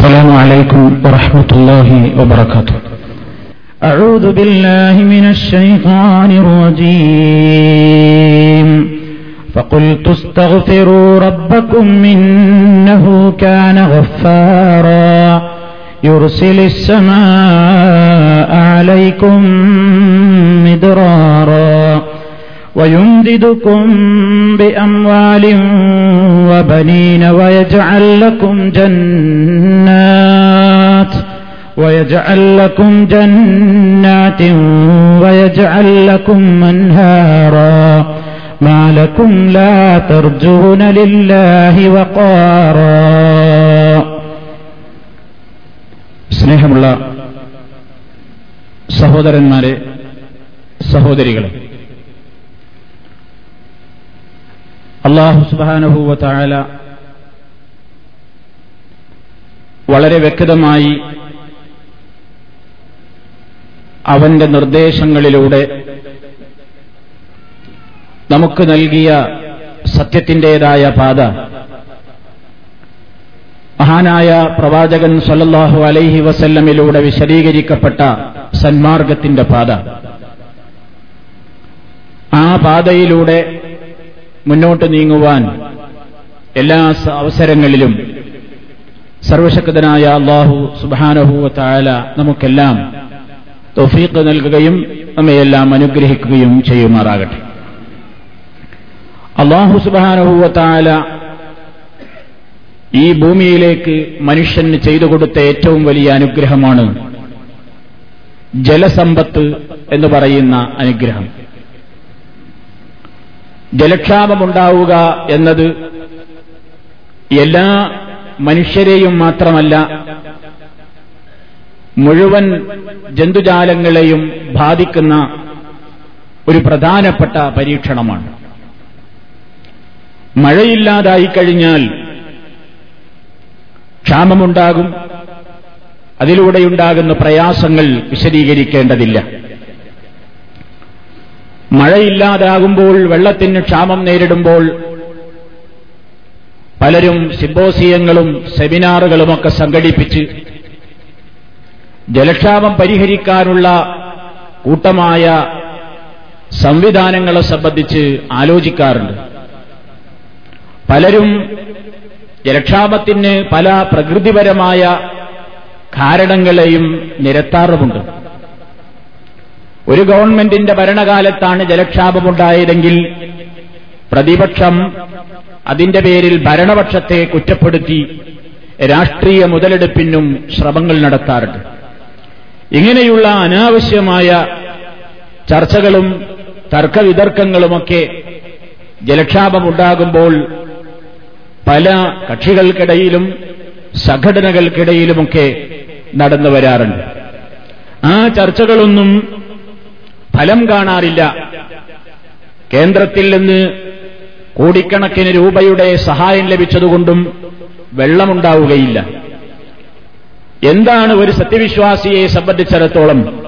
السلام عليكم ورحمة الله وبركاته. أعوذ بالله من الشيطان الرجيم. فقلت استغفروا ربكم إنه كان غفارا. يرسل السماء عليكم مدرارا. ويمددكم بأموال وبنين ويجعل لكم جنات ويجعل لكم جنات ويجعل لكم أنهارا ما لكم لا ترجون لله وقارا സ്നേഹമുള്ള സഹോദരന്മാരെ സഹോദരികളെ അള്ളാഹു സുബാനഹൂവ താഴല വളരെ വ്യക്തമായി അവന്റെ നിർദ്ദേശങ്ങളിലൂടെ നമുക്ക് നൽകിയ സത്യത്തിന്റെതായ പാത. മഹാനായ പ്രവാചകൻ സൊല്ലാഹു അലൈഹി വസല്ലമിലൂടെ വിശദീകരിക്കപ്പെട്ട സന്മാർഗത്തിന്റെ പാത. ആ പാതയിലൂടെ മുന്നോട്ട് നീങ്ങുവാൻ എല്ലാ അവസരങ്ങളിലും സർവശക്തനായ അള്ളാഹു സുബാനഹുവ തായാല നമുക്കെല്ലാം തൊഫീഖ് നൽകുകയും നമ്മയെല്ലാം അനുഗ്രഹിക്കുകയും ചെയ്യുമാറാകട്ടെ. അള്ളാഹു സുബാനഹുവ തായാല ഈ ഭൂമിയിലേക്ക് മനുഷ്യന് ചെയ്തു കൊടുത്ത ഏറ്റവും വലിയ അനുഗ്രഹമാണ് ജലസമ്പത്ത് എന്ന് പറയുന്ന അനുഗ്രഹം. ജലക്ഷാമമുണ്ടാവുക എന്നത് എല്ലാ മനുഷ്യരെയും മാത്രമല്ല മുഴുവൻ ജന്തുജാലങ്ങളെയും ബാധിക്കുന്ന ഒരു പ്രധാനപ്പെട്ട പരീക്ഷണമാണ്. മഴയില്ലാതായി കഴിഞ്ഞാൽ ക്ഷാമമുണ്ടാകും അതിലൂടെയുണ്ടാകുന്ന പ്രയാസങ്ങൾ വിശദീകരിക്കേണ്ടതില്ല. മഴയില്ലാതാകുമ്പോൾ വെള്ളത്തിന് ക്ഷാമം നേരിടുമ്പോൾ പലരും സിമ്പോസിയങ്ങളും സെമിനാറുകളുമൊക്കെ സംഘടിപ്പിച്ച് ജലക്ഷാമം പരിഹരിക്കാനുള്ള കൂട്ടമായ സംവിധാനങ്ങളെ സംബന്ധിച്ച് ആലോചിക്കാറുണ്ട്. പലരും ജലക്ഷാമത്തിന് പല പ്രകൃതിപരമായ കാരണങ്ങളെയും നിരത്താറുമുണ്ട്. ഒരു ഗവൺമെന്റിന്റെ ഭരണകാലത്താണ് ജലക്ഷാപമുണ്ടായതെങ്കിൽ പ്രതിപക്ഷം അതിന്റെ പേരിൽ ഭരണപക്ഷത്തെ കുറ്റപ്പെടുത്തി രാഷ്ട്രീയ മുതലെടുപ്പിനും ശ്രമങ്ങൾ നടത്താറുണ്ട്. ഇങ്ങനെയുള്ള അനാവശ്യമായ ചർച്ചകളും തർക്കവിതർക്കങ്ങളുമൊക്കെ ജലക്ഷാപമുണ്ടാകുമ്പോൾ പല കക്ഷികൾക്കിടയിലും സംഘടനകൾക്കിടയിലുമൊക്കെ നടന്നു വരാറുണ്ട്. ആ ചർച്ചകളൊന്നും ഫലം കാണാറില്ല. കേന്ദ്രത്തിൽ നിന്ന് കോടിക്കണക്കിന് രൂപയുടെ സഹായം ലഭിച്ചതുകൊണ്ടും വെള്ളമുണ്ടാവുകയില്ല. എന്താണ് ഒരു സത്യവിശ്വാസിയെ സംബന്ധിച്ചിടത്തോളം?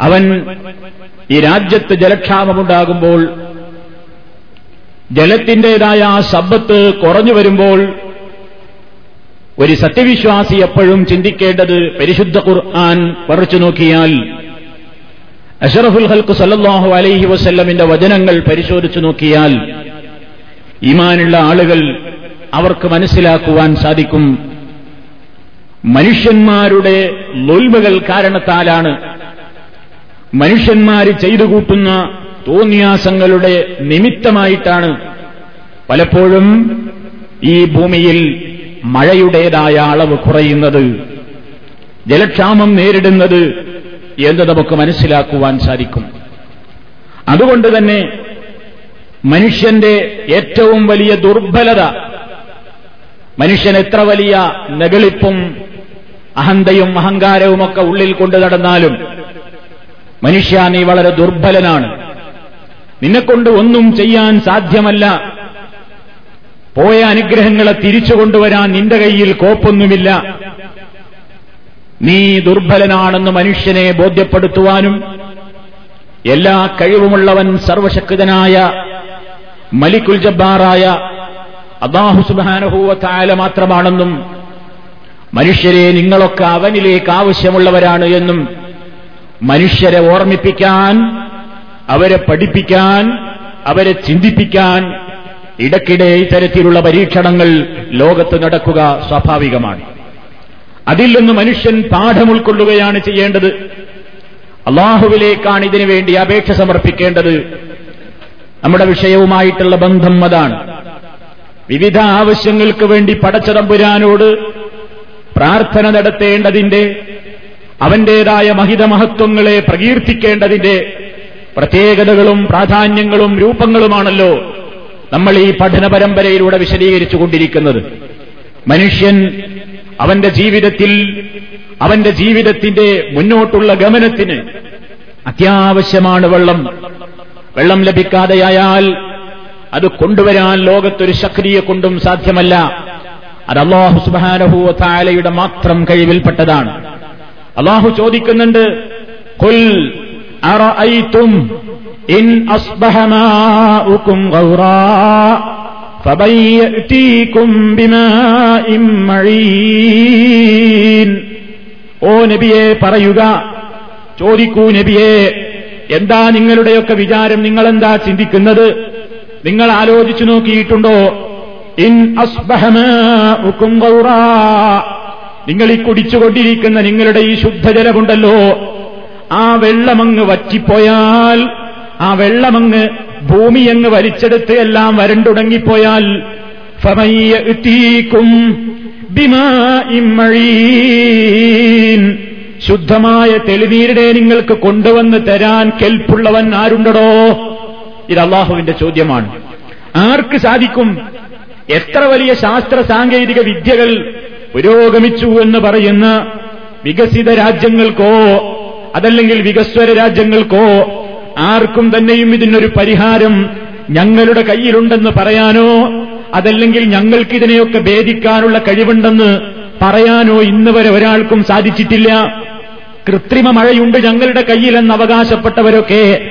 അവൻ ഈ രാജ്യത്ത് ജലക്ഷാമമുണ്ടാകുമ്പോൾ ജലത്തിന്റെതായ ആ സമ്പത്ത് കുറഞ്ഞു വരുമ്പോൾ ഒരു സത്യവിശ്വാസി എപ്പോഴും ചിന്തിക്കേണ്ടത് പരിശുദ്ധ ഖുർആൻ പറിച്ചു നോക്കിയാൽ അഷറഫുൽ ഹൽക്ക് സല്ലാഹു അലൈഹി വസല്ലമിന്റെ വചനങ്ങൾ പരിശോധിച്ചു നോക്കിയാൽ ഈമാനുള്ള ആളുകൾ അവർക്ക് മനസ്സിലാക്കുവാൻ സാധിക്കും. മനുഷ്യന്മാരുടെ നൊൽമകൾ കാരണത്താലാണ് മനുഷ്യന്മാർ ചെയ്തു കൂട്ടുന്ന തോന്നിയാസങ്ങളുടെ നിമിത്തമായിട്ടാണ് പലപ്പോഴും ഈ ഭൂമിയിൽ മഴയുടേതായ അളവ് കുറയുന്നത് ജലക്ഷാമം നേരിടുന്നത് എന്ന് നമുക്ക് മനസ്സിലാക്കുവാൻ സാധിക്കും? അതുകൊണ്ട് തന്നെ മനുഷ്യന്റെ ഏറ്റവും വലിയ ദുർബലത മനുഷ്യൻ എത്ര വലിയ നെകളിപ്പും അഹന്തയും അഹങ്കാരവുമൊക്കെ ഉള്ളിൽ കൊണ്ടു നടന്നാലും മനുഷ്യ നീ വളരെ ദുർബലനാണ്. നിന്നെക്കൊണ്ട് ഒന്നും ചെയ്യാൻ സാധ്യമല്ല. പോയ അനുഗ്രഹങ്ങളെ തിരിച്ചു കൊണ്ടുവരാൻ നിന്റെ കയ്യിൽ കോപ്പൊന്നുമില്ല. നീ ദുർബലനാണെന്ന് മനുഷ്യനെ ബോധ്യപ്പെടുത്തുവാനും എല്ലാ കഴിവുമുള്ളവൻ സർവശക്തനായ മലിക്കുൽ ജബ്ബാറായ അബാഹു സുബാനഹൂവ തായാല മാത്രമാണെന്നും മനുഷ്യരെ നിങ്ങളൊക്കെ അവനിലേക്ക് ആവശ്യമുള്ളവരാണ് എന്നും മനുഷ്യരെ ഓർമ്മിപ്പിക്കാൻ അവരെ പഠിപ്പിക്കാൻ അവരെ ചിന്തിപ്പിക്കാൻ ഇടയ്ക്കിടെ ഇത്തരത്തിലുള്ള പരീക്ഷണങ്ങൾ ലോകത്ത് നടക്കുക സ്വാഭാവികമാണ്. അതിൽ നിന്ന് മനുഷ്യൻ പാഠം ഉൾക്കൊള്ളുകയാണ് ചെയ്യേണ്ടത്. അള്ളാഹുവിലേക്കാണ് ഇതിനു വേണ്ടി അപേക്ഷ സമർപ്പിക്കേണ്ടത്. നമ്മുടെ വിഷയവുമായിട്ടുള്ള ബന്ധം അതാണ്. വിവിധ ആവശ്യങ്ങൾക്ക് വേണ്ടി പടച്ചതമ്പുരാനോട് പ്രാർത്ഥന നടത്തേണ്ടതിന്റെ അവന്റേതായ മഹിതമഹത്വങ്ങളെ പ്രകീർത്തിക്കേണ്ടതിന്റെ പ്രത്യേകതകളും പ്രാധാന്യങ്ങളും രൂപങ്ങളുമാണല്ലോ നമ്മൾ ഈ പഠന പരമ്പരയിലൂടെ വിശദീകരിച്ചു കൊണ്ടിരിക്കുന്നത് മനുഷ്യൻ അവന്റെ ജീവിതത്തിൽ അവന്റെ ജീവിതത്തിന്റെ മുന്നോട്ടുള്ള ഗമനത്തിന് അത്യാവശ്യമാണ് വെള്ളം. വെള്ളം ലഭിക്കാതെയായാൽ അത് കൊണ്ടുവരാൻ ലോകത്തൊരു ശക്തിയെ കൊണ്ടും സാധ്യമല്ല. അത് അള്ളാഹു സുബാനഹുവ താലയുടെ മാത്രം കഴിവിൽപ്പെട്ടതാണ്. അള്ളാഹു ചോദിക്കുന്നുണ്ട് കുൽ അറഅയ്തും ഇൻ അസ്ബഹ മാഉകും ഗൗറാ? ഓ നബിയെ പറയുക. ചോദിക്കൂ നബിയെ എന്താ നിങ്ങളുടെയൊക്കെ വിചാരം? നിങ്ങളെന്താ ചിന്തിക്കുന്നത്? നിങ്ങൾ ആലോചിച്ചു നോക്കിയിട്ടുണ്ടോ? ഇൻ അസ്ബഹമുക്കും നിങ്ങൾ ഈ കുടിച്ചുകൊണ്ടിരിക്കുന്ന നിങ്ങളുടെ ഈ ശുദ്ധജലമുണ്ടല്ലോ. ആ വെള്ളമങ്ങ് വറ്റിപ്പോയാൽ ആ വെള്ളമങ്ങ് ഭൂമി അങ്ങ് വലിച്ചെടുത്ത് എല്ലാം വരണ്ടുടങ്ങിപ്പോയാൽ ശുദ്ധമായ തെളിനീരിനെ നിങ്ങൾക്ക് കൊണ്ടുവന്ന് തരാൻ കെൽപ്പുള്ളവൻ ആരുണ്ടടോ? ഇത് അള്ളാഹുവിന്റെ ചോദ്യമാണ്. ആർക്ക് സാധിക്കും? എത്ര വലിയ ശാസ്ത്ര സാങ്കേതിക വിദ്യകൾ പുരോഗമിച്ചു എന്ന് പറയുന്ന വികസിത രാജ്യങ്ങൾക്കോ അതല്ലെങ്കിൽ വികസ്വര രാജ്യങ്ങൾക്കോ ആർക്കും തന്നെയും ഇതിനൊരു പരിഹാരം ഞങ്ങളുടെ കയ്യിലുണ്ടെന്ന് പറയാനോ അതല്ലെങ്കിൽ ഞങ്ങൾക്കിതിനെയൊക്കെ ഭേദിക്കാനുള്ള കഴിവുണ്ടെന്ന് പറയാനോ ഇന്ന് വരെ ഒരാൾക്കും സാധിച്ചിട്ടില്ല. കൃത്രിമ മഴയുണ്ട് ഞങ്ങളുടെ കയ്യിലെന്ന് അവകാശപ്പെട്ടവരൊക്കെ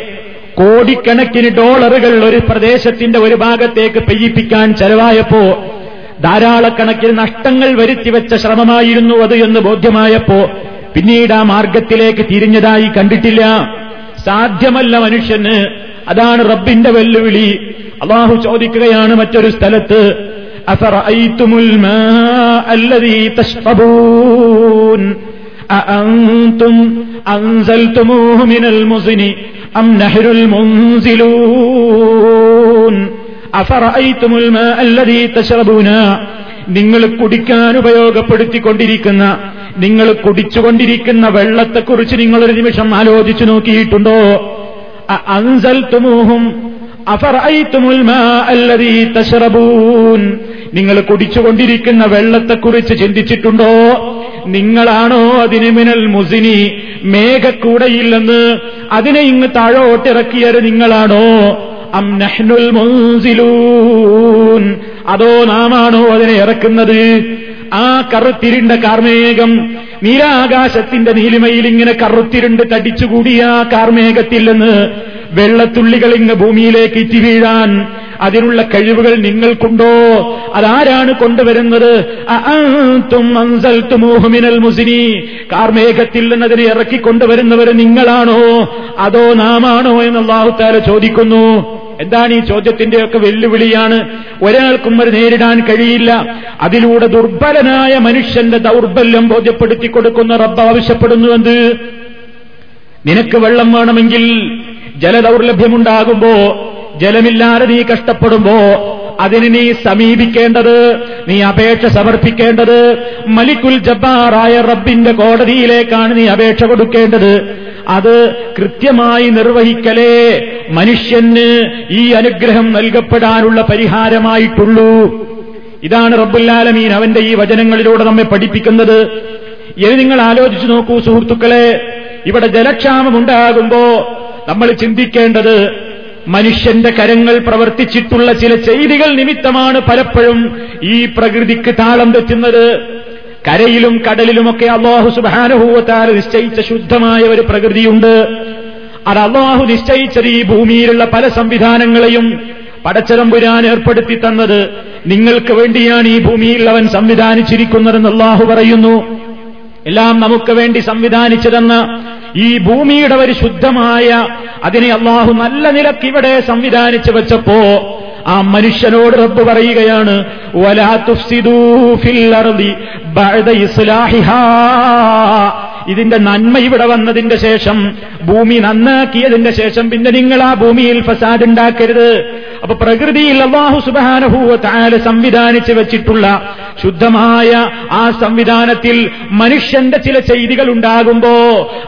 കോടിക്കണക്കിന് ഡോളറുകൾ ഒരു പ്രദേശത്തിന്റെ ഒരു ഭാഗത്തേക്ക് പെയ്യിപ്പിക്കാൻ ചെലവായപ്പോ ധാരാളക്കണക്കിന് നഷ്ടങ്ങൾ വരുത്തിവെച്ച ശ്രമമായിരുന്നു അത് എന്ന് ബോധ്യമായപ്പോ പിന്നീട് ആ മാർഗത്തിലേക്ക് തിരിഞ്ഞതായി കണ്ടിട്ടില്ല. സാധ്യമല്ല മനുഷ്യന്. അതാണ് റബ്ബിന്റെ വെല്ലുവിളി. അള്ളാഹു ചോദിക്കുകയാണ് മറ്റൊരു സ്ഥലത്ത് അം മുൻസിലൂൻ? നിങ്ങൾ കുടിക്കാൻ ഉപയോഗപ്പെടുത്തിക്കൊണ്ടിരിക്കുന്ന നിങ്ങൾ കുടിച്ചുകൊണ്ടിരിക്കുന്ന വെള്ളത്തെക്കുറിച്ച് നിങ്ങളൊരു നിമിഷം ആലോചിച്ചു നോക്കിയിട്ടുണ്ടോ? നിങ്ങൾ കുടിച്ചുകൊണ്ടിരിക്കുന്ന വെള്ളത്തെക്കുറിച്ച് ചിന്തിച്ചിട്ടുണ്ടോ? നിങ്ങളാണോ അതിന് മിനൽ മുസിനി? മേഘക്കൂടയില്ലെന്ന് അതിനെ ഇങ്ങ് താഴോട്ടിറക്കിയത് നിങ്ങളാണോ? അം നഹ്നുൽ മുൻസിലൂൻ. അതോ നാമാണോ അതിനെ ഇറക്കുന്നത്? ആ കറുത്തിരുണ്ട കാർമേഘം നീരാകാശത്തിന്റെ നീലിമയിൽ ഇങ്ങനെ കറുത്തിരുണ്ട് തടിച്ചുകൂടിയ ആ കാർമേഘത്തിൽ നിന്ന് വെള്ളത്തുള്ളികൾ ഇങ്ങ് ഭൂമിയിലേക്ക് ഇറ്റി വീഴാൻ അതിനുള്ള കഴിവുകൾ നിങ്ങൾക്കുണ്ടോ? അതാരാണ് കൊണ്ടുവരുന്നത്? മിനൽ കാർമേഘത്തിൽ നിന്ന് അതിനെ ഇറക്കിക്കൊണ്ടുവരുന്നവർ നിങ്ങളാണോ? അതോ നാമാണോ എന്ന് അള്ളാഹുത്താല ചോദിക്കുന്നു. എന്താണ് ഈ ചോദ്യത്തിന്റെയൊക്കെ വെല്ലുവിളിയാണ്? ഒരാൾക്കും അത് നേരിടാൻ കഴിയില്ല. അതിലൂടെ ദുർബലനായ മനുഷ്യന്റെ ദൗർബല്യം ബോധ്യപ്പെടുത്തി കൊടുക്കുന്ന റബ്ബ് ആവശ്യപ്പെടുന്നുവെന്ത് നിനക്ക് വെള്ളം വേണമെങ്കിൽ ജലദൗർലഭ്യമുണ്ടാകുമ്പോ ജലമില്ലാതെ നീ കഷ്ടപ്പെടുമ്പോ അതിന് നീ സമീപിക്കേണ്ടത് നീ അപേക്ഷ സമർപ്പിക്കേണ്ടത് മലിക്കുൽ ജബ്ബാറായ റബ്ബിന്റെ കോടതിയിലേക്കാണ് നീ അപേക്ഷ കൊടുക്കേണ്ടത്. അത് കൃത്യമായി നിർവഹിക്കലേ മനുഷ്യന് ഈ അനുഗ്രഹം നൽകപ്പെടാനുള്ള പരിഹാരമായിട്ടുള്ളൂ. ഇതാണ് റബ്ബുല്ലാലമീൻ അവന്റെ ഈ വചനങ്ങളിലൂടെ നമ്മെ പഠിപ്പിക്കുന്നത്. ഇനി നിങ്ങൾ ആലോചിച്ചു നോക്കൂ സുഹൃത്തുക്കളെ ഇവിടെ ജലക്ഷാമമുണ്ടാകുമ്പോ നമ്മൾ ചിന്തിക്കേണ്ടത് മനുഷ്യന്റെ കരങ്ങൾ പ്രവർത്തിച്ചിട്ടുള്ള ചില ചെയ്തികൾ നിമിത്തമാണ് പലപ്പോഴും ഈ പ്രകൃതിക്ക് താളം തെറ്റുന്നത്. കരയിലും കടലിലുമൊക്കെ അള്ളാഹു സുബാനുഭൂവത്താൽ നിശ്ചയിച്ച ശുദ്ധമായ ഒരു പ്രകൃതിയുണ്ട്. അത് അള്ളാഹു നിശ്ചയിച്ചത് ഈ ഭൂമിയിലുള്ള പല സംവിധാനങ്ങളെയും പടച്ചതമ്പുരാൻ ഏർപ്പെടുത്തി തന്നത്. നിങ്ങൾക്ക് വേണ്ടിയാണ് ഈ ഭൂമിയിൽ അവൻ സംവിധാനിച്ചിരിക്കുന്നതെന്ന് അള്ളാഹു പറയുന്നു. എല്ലാം നമുക്ക് വേണ്ടി സംവിധാനിച്ചു തന്ന ഈ ഭൂമിയുടെ ഒരു ശുദ്ധമായ അതിനെ അള്ളാഹു നല്ല നിലയ്ക്ക് ഇവിടെ സംവിധാനിച്ചു വെച്ചപ്പോ ആ മനുഷ്യനോട് റബ്ബ് പറയുകയാണ് ഇതിന്റെ നന്മ ഇവിടെ വന്നതിന്റെ ശേഷം ഭൂമി നന്നാക്കിയതിന്റെ ശേഷം പിന്നെ നിങ്ങൾ ആ ഭൂമിയിൽ ഫസാദ് ഉണ്ടാക്കരുത്. അപ്പൊ പ്രകൃതിയിൽ അള്ളാഹു സുബാനഭൂവ താല സംവിധാനിച്ച് വെച്ചിട്ടുള്ള ശുദ്ധമായ ആ സംവിധാനത്തിൽ മനുഷ്യന്റെ ചില ചെയ്തികൾ ഉണ്ടാകുമ്പോ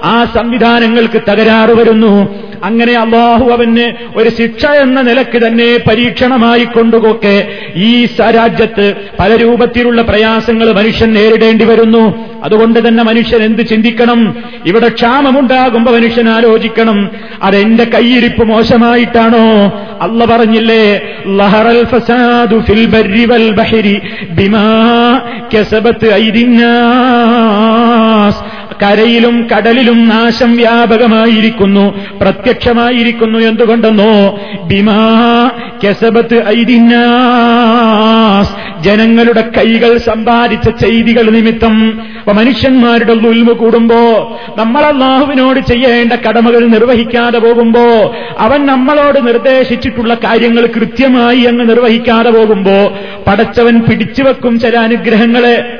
ആ സംവിധാനങ്ങൾക്ക് തകരാറ് വരുന്നു. അങ്ങനെ അള്ളാഹു അവന് ഒരു ശിക്ഷ എന്ന നിലയ്ക്ക് തന്നെ പരീക്ഷണമായി കൊണ്ടുകൊക്കെ ഈ രാജ്യത്ത് പല രൂപത്തിലുള്ള പ്രയാസങ്ങൾ മനുഷ്യൻ നേരിടേണ്ടി വരുന്നു. അതുകൊണ്ട് തന്നെ മനുഷ്യൻ എന്ത് ചിന്തിക്കണം? ഇവിടെ ക്ഷാമമുണ്ടാകുമ്പോ മനുഷ്യൻ ആലോചിക്കണം. അതെന്റെ കൈയിരിപ്പ് മോശമായിട്ടാണോ? അല്ല പറഞ്ഞില്ലേ? ലഹറൽ ഫസാദു ഫിൽ ബർരി വൽ ബഹരി ബിമാ കസബത്ത് ഐദിന്നാസ് കരയിലും കടലിലും നാശം വ്യാപകമായിരിക്കുന്നു. പ്രത്യക്ഷമായിരിക്കുന്നു എന്തുകൊണ്ടെന്നോ? ബിമാ കെസബത്ത് ഐദിന്നാസ്. ജനങ്ങളുടെ കൈകൾ സമ്പാദിച്ച ചെയ്തികൾ നിമിത്തം. മനുഷ്യന്മാരുടെ ഉൽമ കൂടുമ്പോ നമ്മൾ അള്ളാഹുവിനോട് ചെയ്യേണ്ട കടമകൾ നിർവഹിക്കാതെ പോകുമ്പോ അവൻ നമ്മളോട് നിർദ്ദേശിച്ചിട്ടുള്ള കാര്യങ്ങൾ കൃത്യമായി അങ്ങ് നിർവഹിക്കാതെ പോകുമ്പോ പടച്ചവൻ പിടിച്ചുവെക്കും ചില അനുഗ്രഹങ്ങളെ.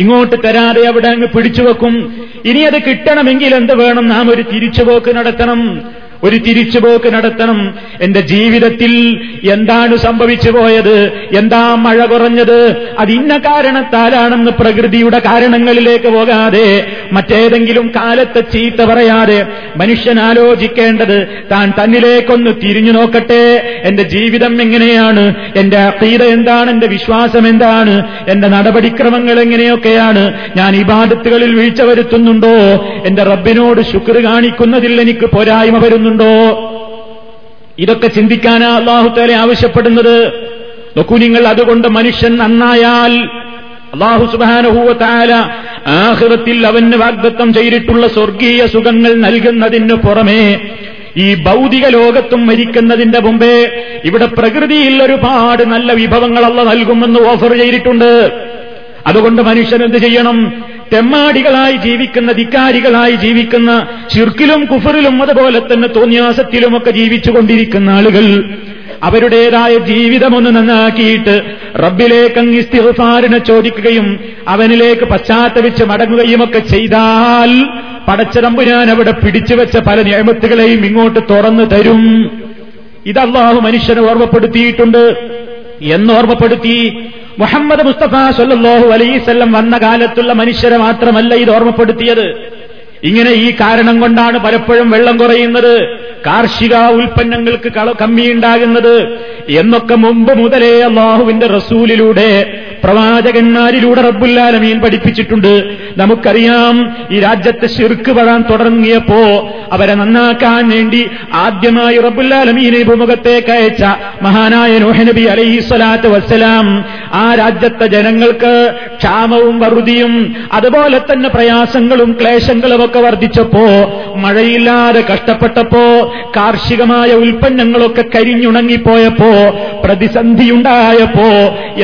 ഇങ്ങോട്ട് തരാതെ അവിടെ അങ്ങ് പിടിച്ചു വെക്കും ഇനി അത് കിട്ടണമെങ്കിൽ എന്ത് വേണം? നാം ഒരു തിരിച്ചുപോക്ക് നടത്തണം. ഒരു തിരിച്ചുപോക്ക് നടത്തണം. എന്റെ ജീവിതത്തിൽ എന്താണ് സംഭവിച്ചു പോയത്? എന്താ മഴ കുറഞ്ഞത്? അതിന്ന കാരണത്താലാണെന്ന് പ്രകൃതിയുടെ കാരണങ്ങളിലേക്ക് പോകാതെ മറ്റേതെങ്കിലും കാലത്തെ ചീത്ത പറയാതെ മനുഷ്യൻ ആലോചിക്കേണ്ടത് താൻ തന്നിലേക്കൊന്ന് തിരിഞ്ഞു നോക്കട്ടെ. എന്റെ ജീവിതം എങ്ങനെയാണ്? എന്റെ അക്കീത എന്താണ്? എന്റെ വിശ്വാസം എന്താണ്? എന്റെ നടപടിക്രമങ്ങൾ എങ്ങനെയൊക്കെയാണ്? ഞാൻ ഇബാദത്തുകളിൽ വീഴ്ച വരുത്തുന്നുണ്ടോ? എന്റെ റബ്ബിനോട് ശുക്ർ കാണിക്കുന്നതിൽ എനിക്ക് പോരായ്മ വരുന്നുണ്ടോ ഇതൊക്കെ ചിന്തിക്കാനാ അള്ളാഹുത്തേലെ ആവശ്യപ്പെടുന്നത്. നോക്കൂ നിങ്ങൾ അതുകൊണ്ട് മനുഷ്യൻ നന്നായാൽ അള്ളാഹു സുബാനുഭൂവത്തായ ആഹൃതത്തിൽ അവന് വാഗ്ദത്തം ചെയ്തിട്ടുള്ള സ്വർഗീയ സുഖങ്ങൾ നൽകുന്നതിന് പുറമേ ഈ ഭൗതിക ലോകത്തും മരിക്കുന്നതിന്റെ മുമ്പേ ഇവിടെ പ്രകൃതിയിൽ ഒരുപാട് നല്ല വിഭവങ്ങളല്ല നൽകുമെന്ന് ഓഫർ ചെയ്തിട്ടുണ്ട്. അതുകൊണ്ട് മനുഷ്യൻ എന്ത് ചെയ്യണം? തെമ്മാടികളായി ജീവിക്കുന്ന ധിക്കാരികളായി ജീവിക്കുന്ന ചിർക്കിലും കുഫറിലും അതുപോലെ തന്നെ തോന്യാസത്തിലുമൊക്കെ ജീവിച്ചുകൊണ്ടിരിക്കുന്ന ആളുകൾ അവരുടേതായ ജീവിതമൊന്ന് നന്നാക്കിയിട്ട് റബ്ബിലേക്ക് അങ്ങ് ഇസ്തിഫാറിനെ ചോദിക്കുകയും അവനിലേക്ക് പശ്ചാത്തപിച്ച് മടങ്ങുകയുമൊക്കെ ചെയ്താൽ പടച്ചതമ്പുരാൻ അവിടെ പിടിച്ചുവെച്ച പല നിയമത്തുകളെയും ഇങ്ങോട്ട് തുറന്നു തരും. ഇതല്ലാഹു മനുഷ്യനെ ഓർമ്മപ്പെടുത്തിയിട്ടുണ്ട്. എന്നോർമ്മപ്പെടുത്തി മുഹമ്മദ് മുസ്തഫ സല്ലാഹു അലൈസല്ലം വന്ന കാലത്തുള്ള മനുഷ്യരെ മാത്രമല്ല ഇത് ഓർമ്മപ്പെടുത്തിയത്. ഇങ്ങനെ ഈ കാരണം കൊണ്ടാണ് പലപ്പോഴും വെള്ളം കുറയുന്നത്. കാർഷിക ഉൽപ്പന്നങ്ങൾക്ക് കമ്മിയുണ്ടാകുന്നത്. എന്നൊക്കെ മുമ്പ് മുതലേ അള്ളാഹുവിന്റെ റസൂലിലൂടെ പ്രവാചകന്മാരിലൂടെ റബ്ബുല്ലാലമീൻ പഠിപ്പിച്ചിട്ടുണ്ട്. നമുക്കറിയാം ഈ രാജ്യത്തെ ശിർക്ക് വരാൻ തുടങ്ങിയപ്പോ അവരെ നന്നാക്കാൻ വേണ്ടി ആദ്യമായി റബ്ബുല്ലാലമീനെ ഭൂമുഖത്തേക്ക് അയച്ച മഹാനായ നോഹനബി അലൈഹി സ്വലാത്ത് വസ്സലാം ആ രാജ്യത്തെ ജനങ്ങൾക്ക് ക്ഷാമവും വറുതിയും അതുപോലെ തന്നെ പ്രയാസങ്ങളും ക്ലേശങ്ങളും ഒക്കെ വർദ്ധിച്ചപ്പോ മഴയില്ലാതെ കഷ്ടപ്പെട്ടപ്പോ കാർഷികമായ ഉൽപ്പന്നങ്ങളൊക്കെ കരിഞ്ഞുണങ്ങിപ്പോയപ്പോ പ്രതിസന്ധിയുണ്ടായപ്പോ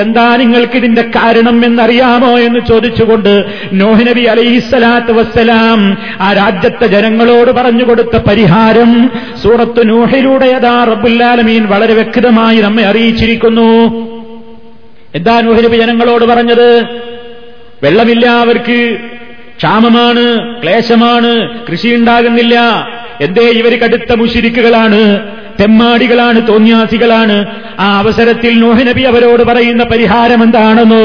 എന്താ നിങ്ങൾക്ക് ഇതിന്റെ കാരണം എന്നറിയാമോ എന്ന് ചോദിച്ചുകൊണ്ട് നോഹിനബി അലൈഹിസ്സലാത്ത് വസ്സലാം ആ രാജ്യത്തെ ജനങ്ങളോട് പറഞ്ഞുകൊടുത്ത പരിഹാരം സൂറത്ത് നൂഹിലൂടെ യഥാ റബ്ബുല്ലാലമീൻ വളരെ വ്യക്തമായി നമ്മെ അറിയിച്ചിരിക്കുന്നു. എന്താ നൂഹനബി ജനങ്ങളോട് പറഞ്ഞത്? വെള്ളമില്ല അവർക്ക്. ക്ഷാമമാണ് ക്ലേശമാണ് കൃഷി ഉണ്ടാകുന്നില്ല എന്തേ ഇവർ കടുത്ത മുഷിരിക്കുകളാണ് തെമ്മാടികളാണ് തോന്യാസികളാണ്. ആ അവസരത്തിൽ നോഹനബി അവരോട് പറയുന്ന പരിഹാരം എന്താണെന്നോ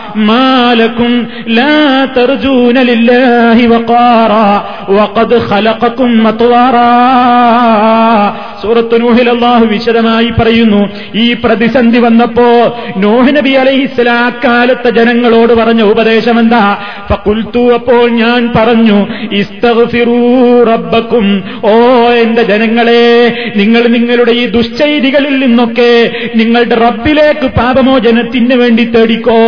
മാലക്കും ലാ തർജൂന ലില്ലാഹി വഖാറ വഖദ് ഖലഖകും മത്വാറ. സൂറത്ത് നൂഹിൽ അള്ളാഹു വിശദമായി പറയുന്നു ഈ പ്രതിസന്ധി വന്നപ്പോ നോഹ് നബി അലൈഹിസ്ലാ അക്കാലത്തെ ജനങ്ങളോട് പറഞ്ഞ ഉപദേശം എന്താ? ഫക്കുൽത്തു അപ്പോൾ ഞാൻ പറഞ്ഞു റബ്ബക്കും ഓ എന്റെ ജനങ്ങളെ നിങ്ങൾ നിങ്ങളുടെ ഈ ദുശ്ചൈതികളിൽ നിന്നൊക്കെ നിങ്ങളുടെ റബ്ബിലേക്ക് പാപമോചനത്തിന് വേണ്ടി തേടിക്കോ.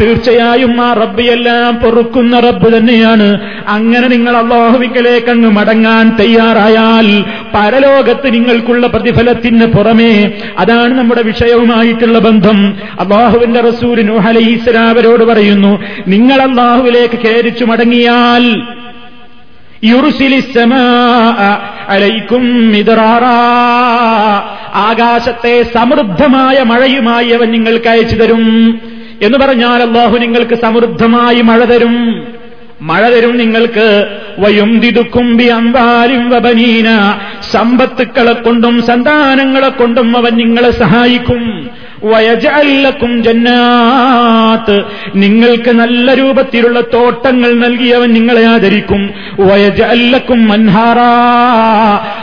തീർച്ചയായും ആ റബ്ബിയെല്ലാം പൊറുക്കുന്ന റബ്ബ് തന്നെയാണ് അങ്ങനെ നിങ്ങൾ അള്ളാഹുവിക്കലേക്ക് അങ്ങ് മടങ്ങാൻ തയ്യാറായാൽ പരലോകത്ത് നിങ്ങൾക്കുള്ള പ്രതിഫലത്തിന് പുറമേ അതാണ് നമ്മുടെ വിഷയവുമായിട്ടുള്ള ബന്ധം അള്ളാഹുവിന്റെ റസൂൽ നൂഹ് അലൈഹിസ്സലാം അവരോട് പറയുന്നു നിങ്ങൾ അള്ളാഹുവിലേക്ക് കയറിച്ചു മടങ്ങിയാൽ. ആകാശത്തെ സമൃദ്ധമായ മഴയുമായി അവൻ നിങ്ങൾക്ക് അയച്ചു തരും. എന്ന് പറഞ്ഞാൽ അള്ളാഹു നിങ്ങൾക്ക് സമൃദ്ധമായി മഴ തരും. മഴ തരും നിങ്ങൾക്ക്. വയും ദിതുക്കുംബി അമ്പാലും വബനീന. സമ്പത്തുക്കളെ കൊണ്ടും സന്താനങ്ങളെ കൊണ്ടും അവൻ നിങ്ങളെ സഹായിക്കും. വയജല്ലക്കും ജന്നാത്ത്. നിങ്ങൾക്ക് നല്ല രൂപത്തിലുള്ള തോട്ടങ്ങൾ നൽകിയവൻ നിങ്ങളെ ആദരിക്കും. വയജല്ലക്കും മൻഹാറാ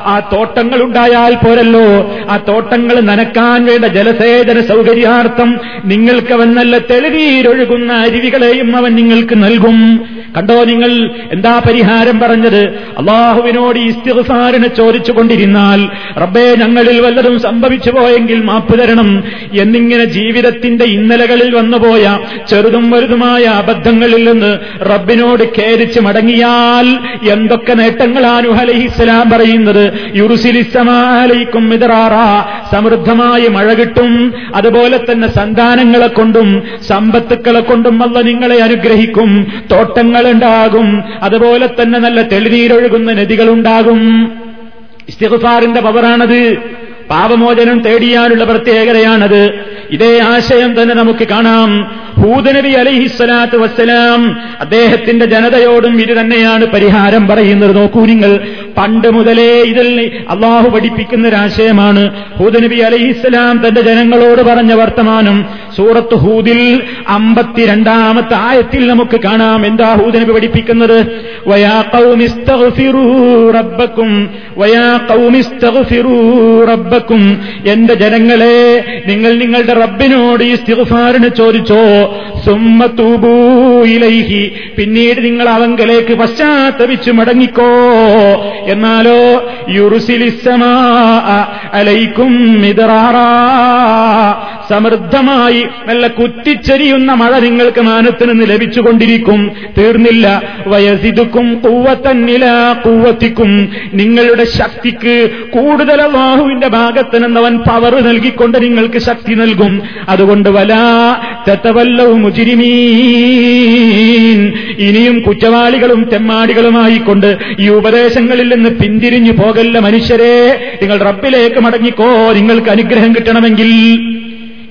ആ തോട്ടങ്ങൾ ഉണ്ടായാൽ പോരല്ലോ. ആ തോട്ടങ്ങൾ നനക്കാൻ വേണ്ട ജലസേചന സൗകര്യാർത്ഥം നിങ്ങൾക്ക് അവൻ നല്ല തെളിവീരൊഴുകുന്ന അരുവികളെയും അവൻ നിങ്ങൾക്ക് നൽകും. കണ്ടോ നിങ്ങൾ? എന്താ പരിഹാരം പറഞ്ഞത്? അള്ളാഹുവിനോട് ഇസ്തിഫാറിനെ ചോദിച്ചുകൊണ്ടിരുന്നാൽ റബ്ബേ ഞങ്ങളിൽ വല്ലതും സംഭവിച്ചു പോയെങ്കിൽ മാപ്പ് തരണം. എന്നിങ്ങനെ ജീവിതത്തിന്റെ ഇന്നലകളിൽ വന്നുപോയ ചെറുതും വലുതുമായ അബദ്ധങ്ങളിൽ നിന്ന് റബ്ബിനോട് ഖേദിച്ച് മടങ്ങിയാൽ എന്തൊക്കെ നേട്ടങ്ങളാണ് അലഹിസ്സലാം പറയുന്നത്? യുറുസിലിസമാലയിക്കും മിതറാറ സമൃദ്ധമായ മഴ കിട്ടും. അതുപോലെ തന്നെ സന്താനങ്ങളെ കൊണ്ടും സമ്പത്തുക്കളെ കൊണ്ടും അല്ല നിങ്ങളെ അനുഗ്രഹിക്കും. തോട്ടങ്ങളുണ്ടാകും അതുപോലെ തന്നെ നല്ല തെളിനീരൊഴുകുന്ന നദികളുണ്ടാകും. ഇസ്തിഗ്ഫാറിന്റെ പവറാണത്. പാപമോചനം തേടിയാനുള്ള പ്രത്യേകതയാണത്. ഇതേ ആശയം തന്നെ നമുക്ക് കാണാം. ഹൂദനബി അലഹിസ്വലാത്ത് വസ്സലാം അദ്ദേഹത്തിന്റെ ജനതയോടും ഇത് തന്നെയാണ് പരിഹാരം പറയുന്നത്. നോക്കൂ നിങ്ങൾ പണ്ട് മുതലേ ഇതിൽ അള്ളാഹു പഠിപ്പിക്കുന്ന ഒരാശയമാണ് ഹൂദനബി അലഹിസ്സലാം തന്റെ ജനങ്ങളോട് പറഞ്ഞ വർത്തമാനം സൂറത്ത് ഹൂദിൽ അമ്പത്തിരണ്ടാമത്തെ ആയത്തിൽ നമുക്ക് കാണാം. എന്താ ഹൂദനബി പഠിപ്പിക്കുന്നത്? വയാ ഖൗമിസ്തഗ്ഫിറൂ റബ്ബക്കും വയാ ഖൗമിസ്തഗ്ഫിറൂ റബ്ബക്കും എന്റെ ജനങ്ങളെ നിങ്ങൾ നിങ്ങളുടെ റബ്ബിനോട് ഈ സ്ഥിഫാറിന് ചോദിച്ചോ? സുമ്മ തൂബൂ ഇലൈഹി പിന്നീട് നിങ്ങൾ അവങ്കലേക്ക് പശ്ചാത്തപിച്ചു മടങ്ങിക്കോ? എന്നാലോ യുറുസിലിസമാ അലൈക്കും മിതറാറാ സമൃദ്ധമായി നല്ല കുത്തിച്ചെരിയുന്ന മഴ നിങ്ങൾക്ക് മാനത്തിൽ നിന്ന് ലഭിച്ചുകൊണ്ടിരിക്കും. തീർന്നില്ല. വയസിതുക്കും കൂവത്തന്നില കൂവത്തിക്കും നിങ്ങളുടെ ശക്തിക്ക് കൂടുതൽ അള്ളാഹുവിന്റെ ഭാഗത്ത് എന്നവൻ പവർ നൽകിക്കൊണ്ട് നിങ്ങൾക്ക് ശക്തി നൽകും. അതുകൊണ്ട് വലാ തെത്തവല്ലവും മുജിരിമീൻ. ഇനിയും കുറ്റവാളികളും തെമ്മാടികളുമായിക്കൊണ്ട് ഈ ഉപദേശങ്ങളിൽ നിന്ന് പിന്തിരിഞ്ഞു പോകല്ല മനുഷ്യരെ. നിങ്ങൾ റബ്ബിലേക്ക് മടങ്ങിക്കോ. നിങ്ങൾക്ക് അനുഗ്രഹം കിട്ടണമെങ്കിൽ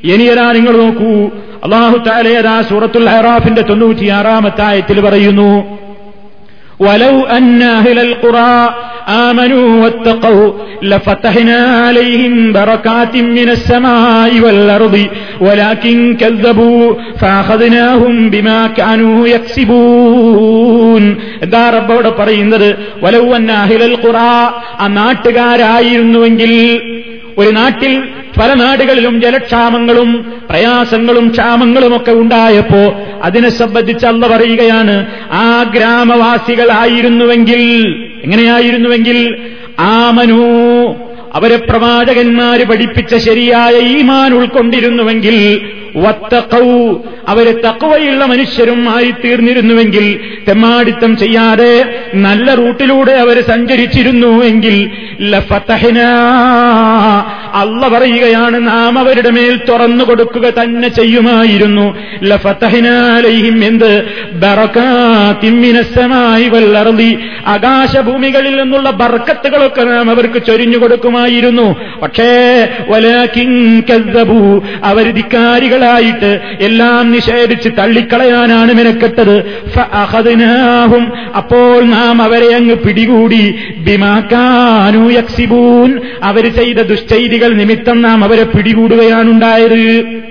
ഇനിയരാ നിങ്ങൾ നോക്കൂ. അള്ളാഹു താലേരാ സൂറത്തുൽ ഹറാഫിന്റെ തൊണ്ണൂറ്റിയാറാമത്തായത്തിൽ പറയുന്നു. ولو أن أهل القرى آمنوا واتقوا لفتحنا عليهم بركات من السماء والأرض ولكن كذبوا فأخذناهم بما كانوا يكسبون എന്താ റബ്ബോട് പറയുന്നത് വലവ് അന്ന അഹിലൽ ഖുറ ആ നാട്ടുകാരായിരുന്നുവെങ്കിൽ ഒരു നാട്ടിൽ പല നാടുകളിലും ജലക്ഷാമങ്ങളും പ്രയാസങ്ങളും ക്ഷാമങ്ങളുമൊക്കെ ഉണ്ടായപ്പോ അതിനെ സംബന്ധിച്ച് അല്ല പറയുകയാണ് ആ ഗ്രാമവാസികളായിരുന്നുവെങ്കിൽ എങ്ങനെയായിരുന്നുവെങ്കിൽ ആമനു അവരെ പ്രവാചകന്മാര് പഠിപ്പിച്ച ശരിയായ ഈമാൻ ഉൾക്കൊണ്ടിരുന്നുവെങ്കിൽ അവർ തക്കവയുള്ള മനുഷ്യരും ആയി തീർന്നിരുന്നുവെങ്കിൽ തെമ്മാടിത്തം ചെയ്യാതെ നല്ല റൂട്ടിലൂടെ അവർ സഞ്ചരിച്ചിരുന്നു എങ്കിൽ ലഫത്തഹിന അല്ല പറയുകയാണ് നാം അവരുടെ മേൽ തുറന്നു കൊടുക്കുക തന്നെ ചെയ്യുമായിരുന്നു. ലഫത്തഹിനാലയും എന്ത്? ബറക്കാത്തിമ്മിനസ്സമായി വല്ലറുതി ആകാശഭൂമികളിൽ നിന്നുള്ള ബർക്കത്തുകളൊക്കെ നാം അവർക്ക് ചൊരിഞ്ഞു കൊടുക്കുമായിരുന്നു. പക്ഷേ വലക്കിങ്കൂ അവർ ധിക്കാരികളായിട്ട് എല്ലാം നിഷേധിച്ച് തള്ളിക്കളയാനാണ് മെനക്കെട്ടത്. ഫഅഖദ്നാഹും അപ്പോൾ നാം അവരെ അങ്ങ് പിടികൂടി. ബിമാക്കാനു യക്സിബൂൻ അവർ ചെയ്ത ദുശ്ചൈതികൾ നിമിത്തം നാം അവരെ പിടികൂടുകയാണുണ്ടായത്.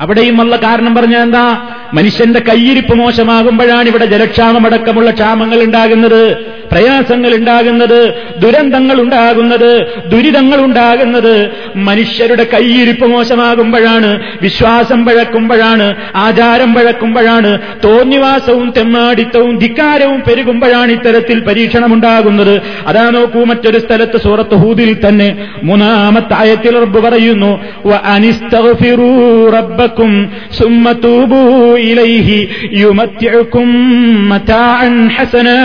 അവിടെയും ഉള്ള കാരണം പറഞ്ഞ എന്താ? മനുഷ്യന്റെ കയ്യിരിപ്പ് മോശമാകുമ്പോഴാണ് ഇവിടെ ജലക്ഷാമമടക്കമുള്ള ക്ഷാമങ്ങൾ ഉണ്ടാകുന്നത് പ്രയാസങ്ങൾ ഉണ്ടാകുന്നത് ദുരന്തങ്ങൾ ഉണ്ടാകുന്നത് ദുരിതങ്ങൾ ഉണ്ടാകുന്നത്. മനുഷ്യരുടെ കയ്യിരിപ്പ് മോശമാകുമ്പോഴാണ് വിശ്വാസം പഴക്കുമ്പോഴാണ് ആചാരം പഴക്കുമ്പോഴാണ് തോന്നിവാസവും തെമ്മാടിത്തവും ധിക്കാരവും പെരുകുമ്പോഴാണ് ഇത്തരത്തിൽ പരീക്ഷണമുണ്ടാകുന്നത്. അതാ നോക്കൂ മറ്റൊരു സ്ഥലത്ത് സൂറത്ത് ഹൂദിൽ തന്നെ മൂന്നാമത്തെ ആയത്തിൽ റബ്ബ് പറയുന്നു ثم توبوا إليه ഇലൈഹി متاعا മതാഅൻ ഹസനാ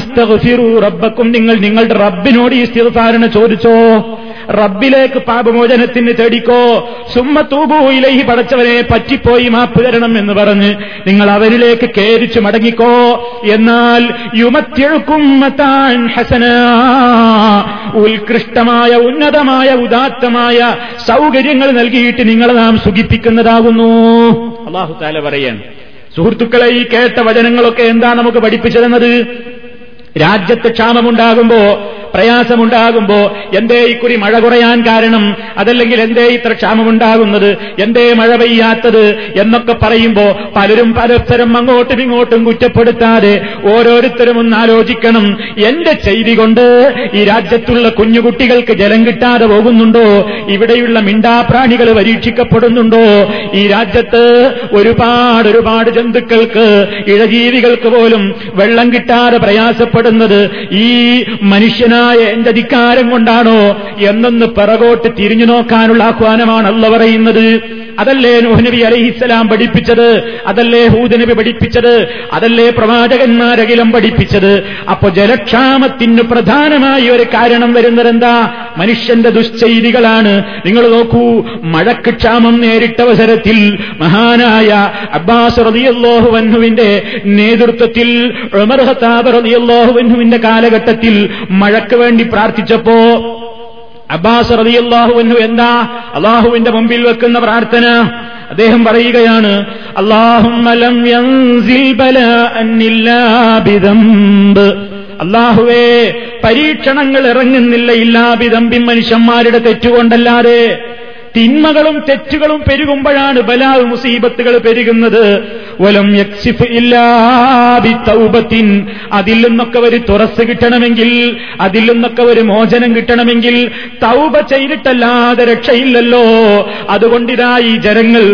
استغفروا ربكم നിങ്ങൾ നിങ്ങളുടെ റബ്ബിനോട് ഈ സ്ഥിരധാരണ ചോദിച്ചോ റബ്ബിലേക്ക് പാപമോചനത്തിന് തേടിക്കോ. സുമ്മ തൂബൂയിലേഹി പടച്ചവനെ പറ്റിപ്പോയി മാപ്പ് തരണം എന്ന് പറഞ്ഞ് നിങ്ങൾ അവരിലേക്ക് കേരിച്ചു മടങ്ങിക്കോ. എന്നാൽ യുമത്യഴുക്കും ഹസന. ഉത്കൃഷ്ടമായ ഉന്നതമായ ഉദാത്തമായ സൗകര്യങ്ങൾ നൽകിയിട്ട് നിങ്ങളെ നാം സുഖിപ്പിക്കുന്നതാകുന്നു. അള്ളാഹു താല പറയാണ് സുഹൃത്തുക്കളെ ഈ കേട്ട വചനങ്ങളൊക്കെ എന്താ നമുക്ക് പഠിപ്പിച്ചതെന്നത്? രാജ്യത്ത് ക്ഷാമമുണ്ടാകുമ്പോ പ്രയാസമുണ്ടാകുമ്പോ എന്തേ ഇക്കുറി മഴ കുറയാൻ കാരണം? അതല്ലെങ്കിൽ എന്തേ ഇത്ര ക്ഷാമമുണ്ടാകുന്നത്? എന്തേ മഴ പെയ്യാത്തത്? എന്നൊക്കെ പറയുമ്പോ പലരും പരസ്പരം അങ്ങോട്ടും ഇങ്ങോട്ടും കുറ്റപ്പെടുത്താതെ ഓരോരുത്തരും ഒന്ന് ആലോചിക്കണം. എന്റെ ചെയ്തി കൊണ്ട് ഈ രാജ്യത്തുള്ള കുഞ്ഞുകുട്ടികൾക്ക് ജലം കിട്ടാതെ പോകുന്നുണ്ടോ? ഇവിടെയുള്ള മിണ്ടാപ്രാണികൾ പരീക്ഷിക്കപ്പെടുന്നുണ്ടോ? ഈ രാജ്യത്ത് ഒരുപാട് ഒരുപാട് ജന്തുക്കൾക്ക് ഇഴജീവികൾക്ക് പോലും വെള്ളം കിട്ടാതെ പ്രയാസപ്പെടുന്നത് ഈ മനുഷ്യനായ എന്റെ ധിക്കാരം കൊണ്ടാണോ എന്നൊന്ന് പിറകോട്ട് തിരിഞ്ഞു നോക്കാനുള്ള ആഹ്വാനമാണ് പറയുന്നത്. അതല്ലേ നബി അലഹിസ്സലാം പഠിപ്പിച്ചത്? അതല്ലേ ഹൂദനബി പഠിപ്പിച്ചത്? അതല്ലേ പ്രവാചകന്മാരകിലം പഠിപ്പിച്ചത്? അപ്പൊ ജലക്ഷാമത്തിന് പ്രധാനമായി ഒരു കാരണം വരുന്നത് എന്താ? മനുഷ്യന്റെ ദുശ്ചൈതികളാണ് നിങ്ങൾ നോക്കൂ മഴക്ക് ക്ഷാമം നേരിട്ട അവസരത്തിൽ മഹാനായ അബ്ബാസ് റതിയല്ലോഹുവന്നുവിന്റെ നേതൃത്വത്തിൽ ഉമർ ഹത്താബ് റതിയല്ലോഹുവന്നുവിന്റെ കാലഘട്ടത്തിൽ മഴയ്ക്ക് വേണ്ടി പ്രാർത്ഥിച്ചപ്പോ അബ്ബാസ് അൻഹു എന്താ? അള്ളാഹുവിന്റെ മുമ്പിൽ വെക്കുന്ന പ്രാർത്ഥന. അദ്ദേഹം പറയുകയാണ് അള്ളാഹുവേ പരീക്ഷണങ്ങൾ ഇറങ്ങുന്നില്ല ഇല്ലാ ഇല്ലാബിതമ്പി മനുഷ്യന്മാരുടെ തെറ്റുകൊണ്ടല്ലാതെ. തിന്മകളും തെറ്റുകളും പെരുകുമ്പോഴാണ് ബലാവ് മുസീബത്തുകൾ പെരുകുന്നത്. വലം യക്സിഫ് തൗബത്തിൻ. അതിൽ നിന്നൊക്കെ ഒരു തുറസ് കിട്ടണമെങ്കിൽ അതിൽ നിന്നൊക്കെ ഒരു മോചനം കിട്ടണമെങ്കിൽ തൗബ ചെയ്തിട്ടല്ലാതെ രക്ഷയില്ലല്ലോ. അതുകൊണ്ടിതാ ഈ ജനങ്ങൾ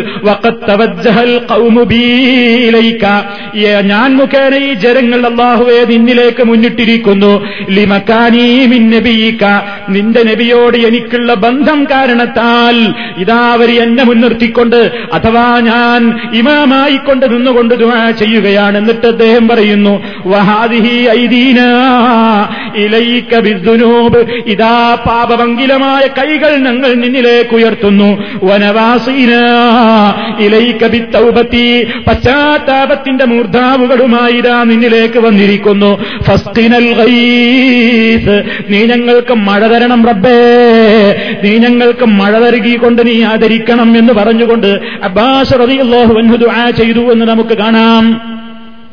ഞാൻ മുഖേന ഈ ജനങ്ങൾ അള്ളാഹുവെ നിന്നിലേക്ക് മുന്നിട്ടിരിക്കുന്നു. ലിമക്കാനീ മിൻ നബിയിക്ക നിന്റെ നബിയോട് എനിക്കുള്ള ബന്ധം കാരണത്താൽ ഇതാ അവർ എന്നെ മുൻനിർത്തിക്കൊണ്ട് അഥവാ ഞാൻ ഇമാമായിക്കൊണ്ട് നിന്നുകൊണ്ട് ദുആ ചെയ്യുകയാണ് എന്നിട്ട് അദ്ദേഹം പറയുന്നു വഹാദിഹി ഇതാ പാപമംഗിലമായ കൈകൾ ഞങ്ങൾ നിന്നിലേക്ക് ഉയർത്തുന്നു വനവാസീന പശ്ചാത്താപത്തിന്റെ മൂർധാവുകളുമായി ഇതാ നിന്നിലേക്ക് വന്നിരിക്കുന്നു നീ ഞങ്ങൾക്ക് മഴ തരണം റബ്ബേ. നീ ഞങ്ങൾക്ക് മഴ തരുകി കൊണ്ട് നീ ആദരിക്കണം എന്ന് പറഞ്ഞുകൊണ്ട് അബ്ബാസ് റളിയല്ലാഹു ദുആ ചെയ്തു എന്ന് നമുക്ക് കാണാം.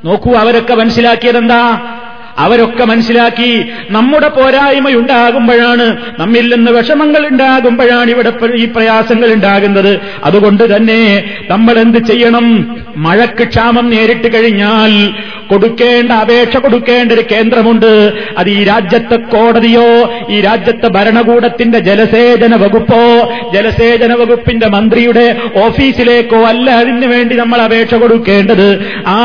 നോക്കൂ അവരൊക്കെ മനസ്സിലാക്കിയതെന്താ? അവരൊക്കെ മനസ്സിലാക്കി നമ്മുടെ പോരായ്മയുണ്ടാകുമ്പോഴാണ് നമ്മിൽ നിന്ന് വിഷമങ്ങൾ ഉണ്ടാകുമ്പോഴാണ് ഇവിടെ ഈ പ്രയാസങ്ങൾ ഉണ്ടാകുന്നത്. അതുകൊണ്ട് തന്നെ നമ്മൾ എന്ത് ചെയ്യണം? മഴക്ക് ക്ഷാമം നേരിട്ട് കഴിഞ്ഞാൽ കൊടുക്കേണ്ട അപേക്ഷ കൊടുക്കേണ്ട ഒരു കേന്ദ്രമുണ്ട്. അത് ഈ രാജ്യത്തെ കോടതിയോ ഈ രാജ്യത്തെ ഭരണകൂടത്തിന്റെ ജലസേചന വകുപ്പോ ജലസേചന വകുപ്പിന്റെ മന്ത്രിയുടെ ഓഫീസിലേക്കോ അല്ല അതിനു വേണ്ടി നമ്മൾ അപേക്ഷ കൊടുക്കേണ്ടത്. ആ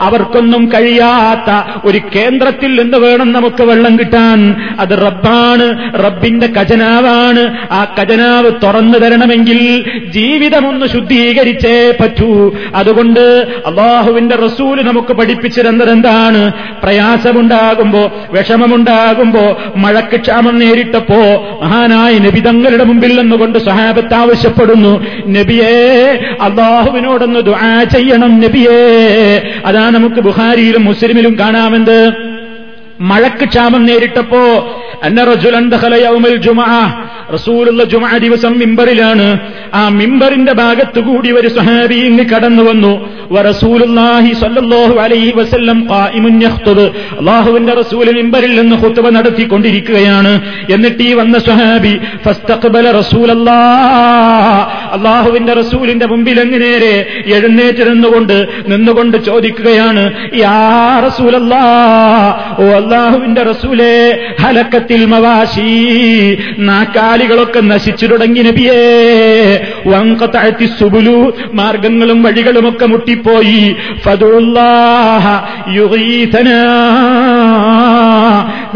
അവർക്കൊന്നും കഴിയാത്ത ഒരു കേന്ദ്രത്തിൽ നിന്ന് വേണം നമുക്ക് വെള്ളം കിട്ടാൻ? അത് റബ്ബാണ് റബ്ബിന്റെ ഖജനാവാണ്. ആ ഖജനാവ് തുറന്നു തരണമെങ്കിൽ ജീവിതമൊന്ന് ശുദ്ധീകരിച്ചേ പറ്റൂ. അതുകൊണ്ട് അള്ളാഹുവിന്റെ റസൂൽ നമുക്ക് പഠിപ്പിച്ചു തന്നത് എന്താണ്? പ്രയാസമുണ്ടാകുമ്പോ വിഷമമുണ്ടാകുമ്പോ മഴക്ക് ക്ഷാമം നേരിട്ടപ്പോ മഹാനായ നബി തങ്ങളുടെ മുമ്പിൽ നിന്നുകൊണ്ട് സഹാബത്ത് ആവശ്യപ്പെടുന്നു. നബിയേ അള്ളാഹുവിനോടൊന്ന് ദുആ ചെയ്യണം നബിയേ. അതാ നമുക്ക് ബുഹാരിയിലും മുസ്ലിമിലും കാണാമെന്ത്? മഴക്ക് ക്ഷാമം നേരിട്ടപ്പോ അന്ന ജുമാ റസൂലുള്ള ജുമാ ദിവസം മിമ്പറിലാണ്. ആ മിമ്പറിന്റെ ഭാഗത്തുകൂടി ഒരു സഹാബി ഇങ്ങ് കടന്നു വന്നു. അള്ളാഹുവിന്റെ റസൂൽ മിമ്പറിൽ നിന്ന് ഹുത്തുവ നടത്തിക്കൊണ്ടിരിക്കുകയാണ്. എന്നിട്ട് ഈ വന്ന സഹാബി അള്ളാഹുവിന്റെ റസൂലിന്റെ മുമ്പിൽ എങ്ങനേരെ നേരെ എഴുന്നേറ്റ് നിന്നുകൊണ്ട് നിന്നുകൊണ്ട് ചോദിക്കുകയാണ് ഓ അള്ളാഹുവിന്റെ റസൂലേ ഹലക്കത്തിൽ മവാശി നാക്കാലികളൊക്കെ നശിച്ചു തുടങ്ങി നബിയേ. വങ്കത്താഴ്ത്തി സുബുലു മാർഗങ്ങളും വഴികളുമൊക്കെ മുട്ടിപ്പോയി.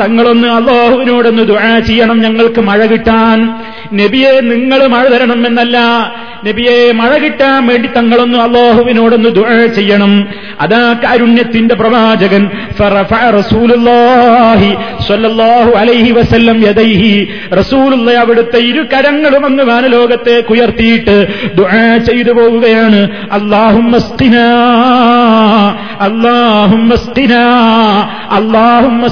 തങ്ങളൊന്ന് അള്ളാഹുവിനോടൊന്ന് ദുആ ചെയ്യണം ഞങ്ങൾക്ക് മഴ കിട്ടാൻ. നബിയെ നിങ്ങൾ മഴ തരണം എന്നല്ല. നബിയെ മഴ കിട്ടാൻ വേണ്ടി തങ്ങളൊന്ന് അള്ളാഹുവിനോടൊന്ന് ദുആ ചെയ്യണം. അതാ കാരുണ്യത്തിന്റെ പ്രവാചകൻ. റസൂലുള്ളാഹി സ്വല്ലല്ലാഹു അലൈഹി വസല്ലം യദൈഹി. അവിടുത്തെ ഇരു കരങ്ങളും അങ്ങ് വാനലോകത്തേക്ക് ഉയർത്തിയിട്ട് ദുആ ചെയ്തു പോവുകയാണ്. അള്ളാഹും അള്ളാഹും അള്ളാഹും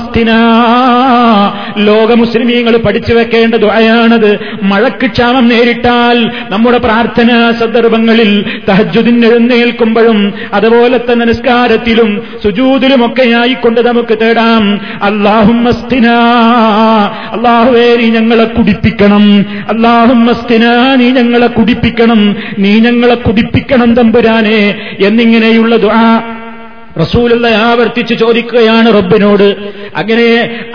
ലോക മുസ്ലിമീങ്ങൾ പഠിച്ചു വെക്കേണ്ട ദുആയാണത്. മഴക്ക് ക്ഷാമം നേരിട്ടാൽ നമ്മുടെ പ്രാർത്ഥനാ സന്ദർഭങ്ങളിൽ തഹജുദിന് എഴുന്നേൽക്കുമ്പോഴും അതുപോലെ തന്നെ നിസ്കാരത്തിലും സുജൂതിലുമൊക്കെയായിക്കൊണ്ട് നമുക്ക് തേടാം. അള്ളാഹും അള്ളാഹുവേരി ഞങ്ങളെ കുടിപ്പിക്കണം അള്ളാഹും നീ ഞങ്ങളെ കുടിപ്പിക്കണം. നീ ഞങ്ങളെ കുടിപ്പിക്കണം തമ്പുരാനെ. എന്നിങ്ങനെയുള്ള ദുആ റസൂലുള്ള ആവർത്തിച്ച് ചോദിക്കുകയാണ് റബ്ബിനോട്. അങ്ങനെ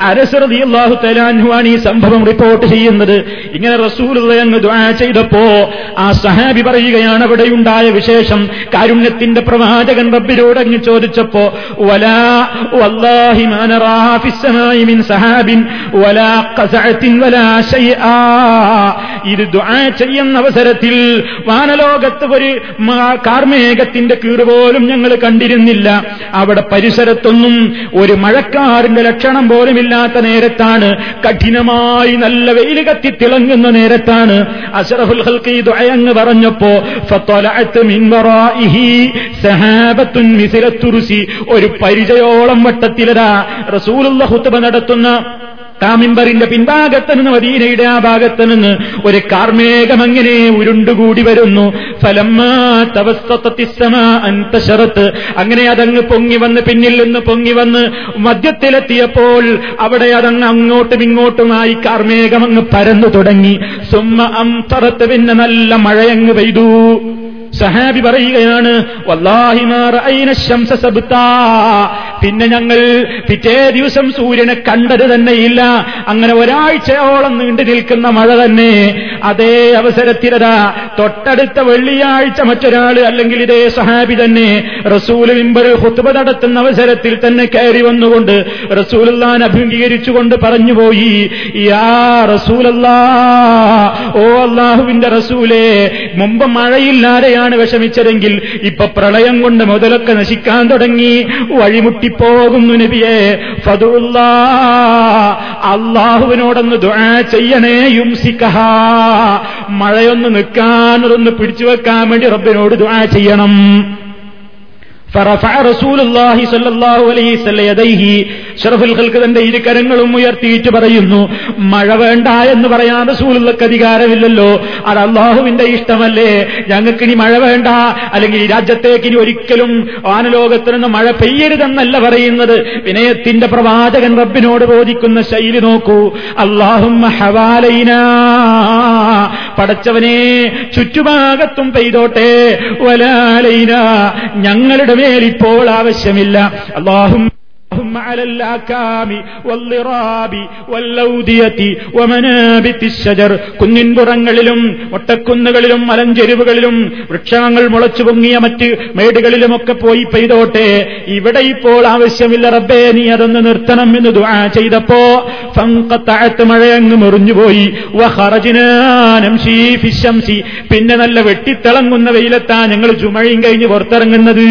അള്ളാഹു തലാൻഹുവാണ് ഈ സംഭവം റിപ്പോർട്ട് ചെയ്യുന്നത്. ഇങ്ങനെ റസൂലുള്ള ദ്വാ ചെയ്തപ്പോ ആ സഹാബി പറയുകയാണ് അവിടെയുണ്ടായ വിശേഷം. കാരുണ്യത്തിന്റെ പ്രവാചകൻ റബ്ബിനോട് അങ്ങ് ചോദിച്ചപ്പോ വലാ വല്ലാഹി മിൻ സഹാബിൻ വലാ വലാ ഇത് ചെയ്യുന്ന അവസരത്തിൽ വാനലോകത്ത് ഒരു കാർമേഘത്തിന്റെ കീറ് പോലും ഞങ്ങൾ കണ്ടിരുന്നില്ല. അവിടെ പരിസരത്തൊന്നും ഒരു മഴക്കാറിന്റെ ലക്ഷണം പോലുമില്ലാത്ത നേരത്താണ് കഠിനമായി നല്ല വെയിൽ കത്തി തിളങ്ങുന്ന നേരത്താണ്. അഷറഫുൽ ഹൽക്ക് ഈ ദുആയങ്ങ് പറഞ്ഞപ്പോ ഒരു പരിചയോളം വട്ടത്തിലതാ റസൂലുള്ള ഹുത്തബ നടത്തുന്ന കാമിമ്പറിന്റെ പിൻഭാഗത്ത് നിന്ന് മദീനയുടെ ആ ഭാഗത്ത് നിന്ന് ഒരു കാർമേഘം അങ്ങനെ ഉരുണ്ടുകൂടി വരുന്നു. അന്തശറത്ത് അങ്ങനെ അതങ്ങ് പൊങ്ങി വന്ന് പിന്നിൽ നിന്ന് പൊങ്ങി വന്ന് മധ്യത്തിലെത്തിയപ്പോൾ അവിടെ അതങ്ങ് അങ്ങോട്ടും ഇങ്ങോട്ടുമായി കാർമേഘം അങ്ങ് പരന്നു തുടങ്ങി. സുമ്മ അം പിന്നെ നല്ല മഴയങ്ങ് പെയ്തു. സഹാബി പറയുകയാണ് പിന്നെ ഞങ്ങൾ പിറ്റേ ദിവസം സൂര്യനെ കണ്ടത് തന്നെയില്ല. അങ്ങനെ ഒരാഴ്ചയോളം നീണ്ടു നിൽക്കുന്ന മഴ തന്നെ. അതേ അവസരത്തിലതാ തൊട്ടടുത്ത വെള്ളിയാഴ്ച മറ്റൊരാൾ അല്ലെങ്കിൽ ഇതേ സഹാബി തന്നെ റസൂൽ മിമ്പറിൽ ഹുത്തുബ നടത്തുന്ന അവസരത്തിൽ തന്നെ കയറി വന്നുകൊണ്ട് റസൂലല്ലാൻ അഭിമുഖീകരിച്ചുകൊണ്ട് പറഞ്ഞുപോയി യാ ഓ അള്ളാഹുവിന്റെ റസൂലേ മുമ്പ് മഴയില്ലാതെയാണ് വിഷമിച്ചതെങ്കിൽ ഇപ്പൊ പ്രളയം കൊണ്ട് മുതലൊക്കെ നശിക്കാൻ തുടങ്ങി. വഴിമുട്ടിപ്പോകുന്നു നബിയെ. അള്ളാഹുവിനോടൊന്ന് ചെയ്യണേ മഴയൊന്ന് നിൽക്കാനൊന്ന് പിടിച്ചു വെക്കാൻ വേണ്ടി റബ്ബിനോട് ദുആ ചെയ്യണം. فرفع رسول الله صلى الله عليه وسلم يديه ഷറഫുൽ ഖൽക്ക് തന്റെ ഇരു കരങ്ങളും ഉയർത്തിയിട്ട് പറയുന്നു മഴ വേണ്ട എന്ന് പറയാൻ റസൂലുള്ളക്ക് അധികാരമില്ലല്ലോ അത് അള്ളാഹുവിന്റെ ഇഷ്ടമല്ലേ ഞങ്ങൾക്ക് ഇനി മഴ വേണ്ട അല്ലെങ്കിൽ ഈ രാജ്യത്തേക്ക് ഇനി ഒരിക്കലും വാനലോകത്തിൽ നിന്ന് മഴ പെയ്യരുതെന്നല്ല പറയുന്നത് വിനയത്തിന്റെ പ്രവാചകൻ റബ്ബിനോട് ബോധിക്കുന്ന ശൈലി നോക്കൂ അള്ളാഹും ഹവാലൈന പടച്ചവനെ ചുറ്റുഭാഗത്തും പെയ്തോട്ടെ വലാലൈന ഞങ്ങളുടെ മേൽ ഇപ്പോൾ ആവശ്യമില്ല അള്ളാഹും اللهم على الأكام والضراب والأودية ومنابت الشجر കുന്നിൻപുറങ്ങളിലും ഒട്ടക്കുന്നുകളിലും മലഞ്ചെരുവുകളിലും വൃക്ഷങ്ങൾ മുളച്ചു പൊങ്ങിയ മറ്റ് മേടുകളിലുമൊക്കെ പോയി പെയ്തോട്ടെ ഇവിടെ ഇപ്പോൾ ആവശ്യമില്ല റബ്ബേ നീ അതൊന്ന് നിർത്തണം എന്ന് ദുആ ചെയ്തപ്പോ ഫങ്കത്താഴത്ത് മഴയങ്ങ് മുറിഞ്ഞുപോയി വഹറജിനാനംശീ ഫിശംസി പിന്നെ നല്ല വെട്ടിത്തിളങ്ങുന്ന വെയിലെത്താ ഞങ്ങൾ ചുമഴയും കഴിഞ്ഞ് പുറത്തിറങ്ങുന്നത്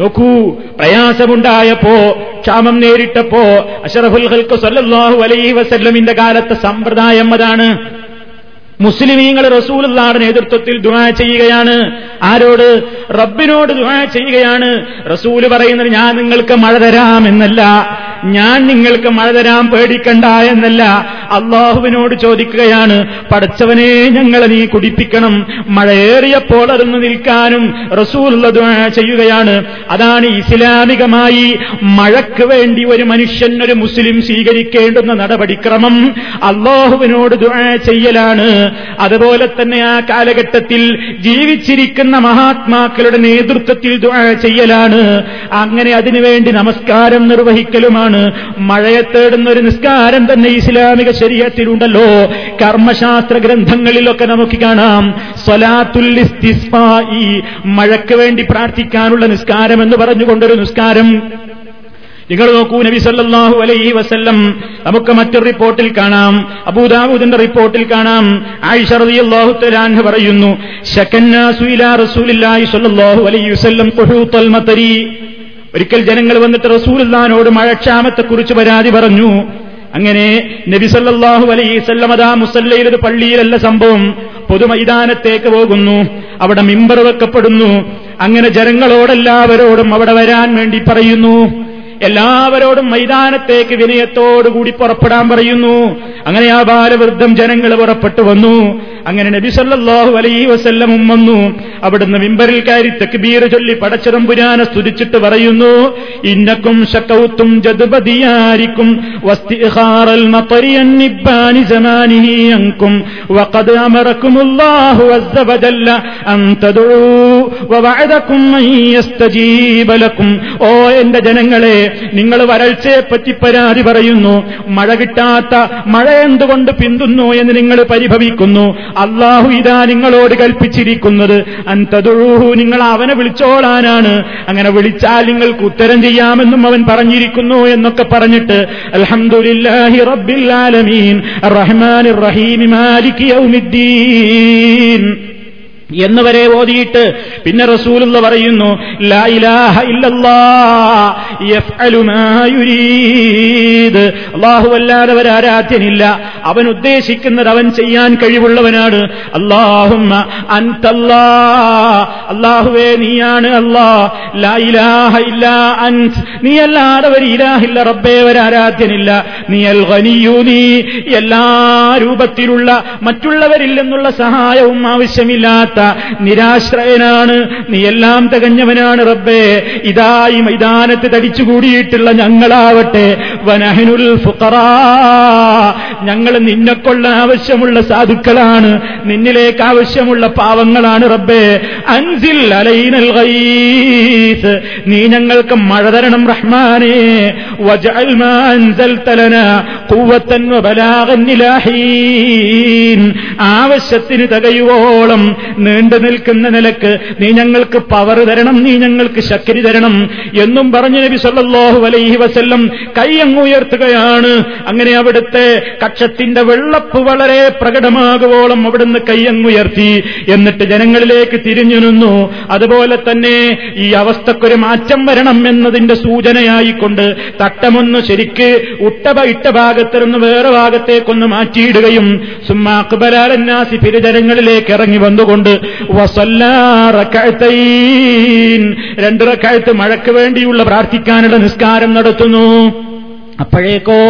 നോക്കൂ പ്രയാസമുണ്ടായപ്പോ ക്ഷാമം നേരിട്ടപ്പോ അഷറഫുൽ ഹൽക്ക് സല്ലല്ലാഹു അലൈഹി വസല്ലമിന്റെ കാലത്തെ സമ്പ്രദായം അതാണ്. മുസ്ലിമീങ്ങൾ റസൂലുള്ളാടെ നേതൃത്വത്തിൽ ദുആ ചെയ്യുകയാണ്. ആരോട്? റബ്ബിനോട് ദുആ ചെയ്യുകയാണ്. റസൂൽ പറയുന്നത് ഞാൻ നിങ്ങൾക്ക് മഴ തരാം എന്നല്ല. ഞാൻ നിങ്ങൾക്ക് മഴ തരാൻ പേടിക്കണ്ട എന്നല്ല. അള്ളാഹുവിനോട് ചോദിക്കുകയാണ് പടച്ചവനെ ഞങ്ങളെ നീ കുടിപ്പിക്കണം. മഴയേറിയപ്പോൾ അതൊന്ന് നിൽക്കാനും റസൂൽ ചെയ്യുകയാണ്. അതാണ് ഇസ്ലാമികമായി മഴയ്ക്ക് വേണ്ടി ഒരു മനുഷ്യൻ ഒരു മുസ്ലിം സ്വീകരിക്കേണ്ടുന്ന നടപടിക്രമം. അള്ളാഹുവിനോട് ചെയ്യലാണ്. അതുപോലെ തന്നെ ആ കാലഘട്ടത്തിൽ ജീവിച്ചിരിക്കുന്ന മഹാത്മാക്കളുടെ നേതൃത്വത്തിൽ ചെയ്യലാണ്. അങ്ങനെ അതിനുവേണ്ടി നമസ്കാരം നിർവഹിക്കലുമാണ്. മഴയെ തേടുന്ന ഒരു നിസ്കാരം തന്നെ ഇസ്ലാമിക ശരീരത്തിലുണ്ടല്ലോ. കർമ്മശാസ്ത്ര ഗ്രന്ഥങ്ങളിലൊക്കെ നമുക്ക് കാണാം. സ്വലാത്തുൽ മഴയ്ക്ക് വേണ്ടി പ്രാർത്ഥിക്കാനുള്ള നിസ്കാരം എന്ന് പറഞ്ഞുകൊണ്ടൊരു നിസ്കാരം. നിങ്ങൾ നോക്കൂ നബി സല്ലാഹു അലൈഹി വസ്ല്ലം നമുക്ക് മറ്റൊരു റിപ്പോർട്ടിൽ കാണാം. അബൂദാബൂദിന്റെ റിപ്പോർട്ടിൽ കാണാം. ആയിഷ പറയുന്നു ഒരിക്കൽ ജനങ്ങൾ വന്നിട്ട് റസൂലുള്ളാഹിനോട് മഴക്ഷാമത്തെക്കുറിച്ച് പരാതി പറഞ്ഞു. അങ്ങനെ നബി സല്ലല്ലാഹു അലൈഹി വസല്ലം അതാ മുസല്ലയിൽ ഒരു പള്ളിയിലല്ല സംഭവം. പൊതുമൈതാനത്തേക്ക് പോകുന്നു. അവിടെ മിമ്പർ വെക്കപ്പെടുന്നു. അങ്ങനെ ജനങ്ങളോടെല്ലാവരോടും അവിടെ വരാൻ വേണ്ടി പറയുന്നു. എല്ലാവരോടും മൈതാനത്തേക്ക് വിനയത്തോടുകൂടി പുറപ്പെടാൻ പറയുന്നു. അങ്ങനെ ആ ബാലവൃദ്ധം ജനങ്ങൾ പുറപ്പെട്ടു വന്നു. അങ്ങനെ നബി സല്ലല്ലാഹു അലൈഹി വസല്ലമും വന്നു. അവിടുന്ന് മിമ്പറിൽ കയറി തക്ബീർ ചൊല്ലി പടച്ചതമ്പുരാനെ സ്തുതിച്ചിട്ട് പറയുന്നു ഇന്നക്കും ശക്കൗത്തും ജതുപതിയായിരിക്കും وقد أمركم الله عز وجل വഖദ് تدعوا ووعدكم വജല്ല يستجيب لكم ഓ എന്റെ ജനങ്ങളെ നിങ്ങൾ വരൾച്ചയെപ്പറ്റി പരാതി പറയുന്നു. മഴ കിട്ടാത്ത മഴ എന്തുകൊണ്ട് പിന്തുന്നു എന്ന് നിങ്ങൾ പരിഭവിക്കുന്നു. അള്ളാഹു ഇതാ നിങ്ങളോട് കൽപ്പിച്ചിരിക്കുന്നത്. അന്തതുഴൂഹു നിങ്ങൾ അവനെ വിളിച്ചോളാനാണ്. അങ്ങനെ വിളിച്ചാൽ നിങ്ങൾക്ക് ഉത്തരം ചെയ്യാമെന്നും അവൻ പറഞ്ഞിരിക്കുന്നു എന്നൊക്കെ പറഞ്ഞിട്ട് അൽഹംദുലില്ലാഹി റബ്ബിൽ ആലമീൻ റഹ്മാനിർ റഹീം മാലിക് യൗമിദ്ദീൻ. എന്നുവരെ ഓതിയിട്ട് പിന്നെ റസൂലുള്ള പറയുന്നു ലാ ഇലാഹ ഇല്ലല്ലാഹ് യഫ്അലു മാ യുരീദ്. അല്ലാഹു അല്ലാതെ ആരാധ്യനില്ല. അവൻ ഉദ്ദേശിക്കുന്നത് അവൻ ചെയ്യാൻ കഴിവുള്ളവനാണ്. അൻതല്ലാ അല്ലാഹുവേ നീയാണ് അള്ളാഹ് നീ അല്ലാതെ ഒരു ഇലാഹില്ല റബ്ബേ ഒരാരാധ്യനില്ല നീ അൽ ഗനിയു നീ എല്ലാ രൂപത്തിലുള്ള മറ്റുള്ളവരിൽ നിന്നുള്ള സഹായവും ആവശ്യമില്ലാത്ത നിരാശ്രയനാണ്. നീ എല്ലാം തികഞ്ഞവനാണ് റബ്ബേ. ഇതായി മൈതാനത്ത് തടിച്ചുകൂടിയിട്ടുള്ള ഞങ്ങളാവട്ടെ. വനഹനുൽ ഞങ്ങൾ നിന്നെക്കൊള്ള ആവശ്യമുള്ള സാധുക്കളാണ്. നിന്നിലേക്ക് ആവശ്യമുള്ള പാവങ്ങളാണ് റബ്ബേ. അൻസിൽ അലൈനൽ ഗൈസ് നീ ഞങ്ങൾക്ക് മഴ തരണം റഹ്മാനേ. വജഅൽ മാ വബലാഗൻ ആവശ്യത്തിന് തികയുവോളം നീണ്ടു നിൽക്കുന്ന നിലയ്ക്ക് നീ ഞങ്ങൾക്ക് പവർ തരണം നീ ഞങ്ങൾക്ക് ശക്തി തരണം എന്നും പറഞ്ഞു നബി സല്ലാഹു അലൈഹി വസല്ലം കൈ അങ്ങ് ഉയർത്തുകയാണ്. അങ്ങനെ അവിടുത്തെ കക്ഷത്തിന്റെ വെള്ളപ്പ് വളരെ പ്രകടമാകുവോളം അവിടുന്ന് കൈ അങ്ങ് ഉയർത്തി. എന്നിട്ട് ജനങ്ങളിലേക്ക് തിരിഞ്ഞു നിന്നു. അതുപോലെ തന്നെ ഈ അവസ്ഥക്കൊരു മാറ്റം വരണം എന്നതിന്റെ സൂചനയായിക്കൊണ്ട് തട്ടമൊന്ന് ശരിക്ക് ഉട്ടബ ഇട്ട ഭാഗത്ത് നിന്ന് വേറെ ഭാഗത്തേക്കൊന്ന് മാറ്റിയിടുകയും സുമ്മാക്കുബലാലന്നാസി പിരിജനങ്ങളിലേക്ക് ഇറങ്ങി വന്നുകൊണ്ട് രണ്ടു റക്കായത്ത് മഴയ്ക്ക് വേണ്ടിയുള്ള പ്രാർത്ഥിക്കാനുള്ള നിസ്കാരം നടത്തുന്നു. അപ്പോഴേക്കോ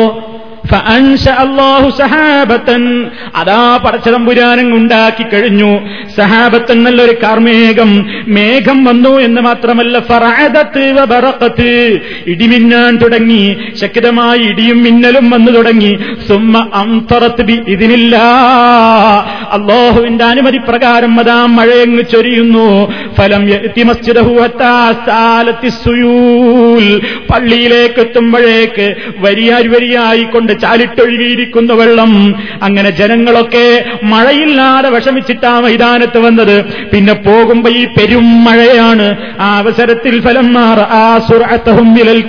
അള്ളാഹു സഹാബത്തൻ. അതാ പടച്ചതമ്പുരാനം ഉണ്ടാക്കി കഴിഞ്ഞു. സഹാബത്തൻ നല്ലൊരു കാർമേഘം. മേഘം വന്നു എന്ന് മാത്രമല്ല ഫറാദത്ത് ഇടിമിന്നാൻ തുടങ്ങി. ശക്തമായി ഇടിയും മിന്നലും വന്നു തുടങ്ങി. സുമ്മ അംതറത്ത് ഇതിനില്ല അള്ളാഹുവിന്റെ അനുമതി പ്രകാരം അതാ മഴയങ്ങ് ചൊരിയുന്നു. ഫലം പള്ളിയിലേക്ക് എത്തുമ്പോഴേക്ക് വരിയാരി വരിയായിക്കൊണ്ട് ചാലിട്ടൊഴുകിയിരിക്കുന്ന വെള്ളം. അങ്ങനെ ജനങ്ങളൊക്കെ മഴയില്ലാതെ വിഷമിച്ചിട്ടാ മൈതാനത്ത് വന്നത്. പിന്നെ പോകുമ്പോ ഈ പെരും മഴയാണ്. ആ അവസരത്തിൽ ഫലം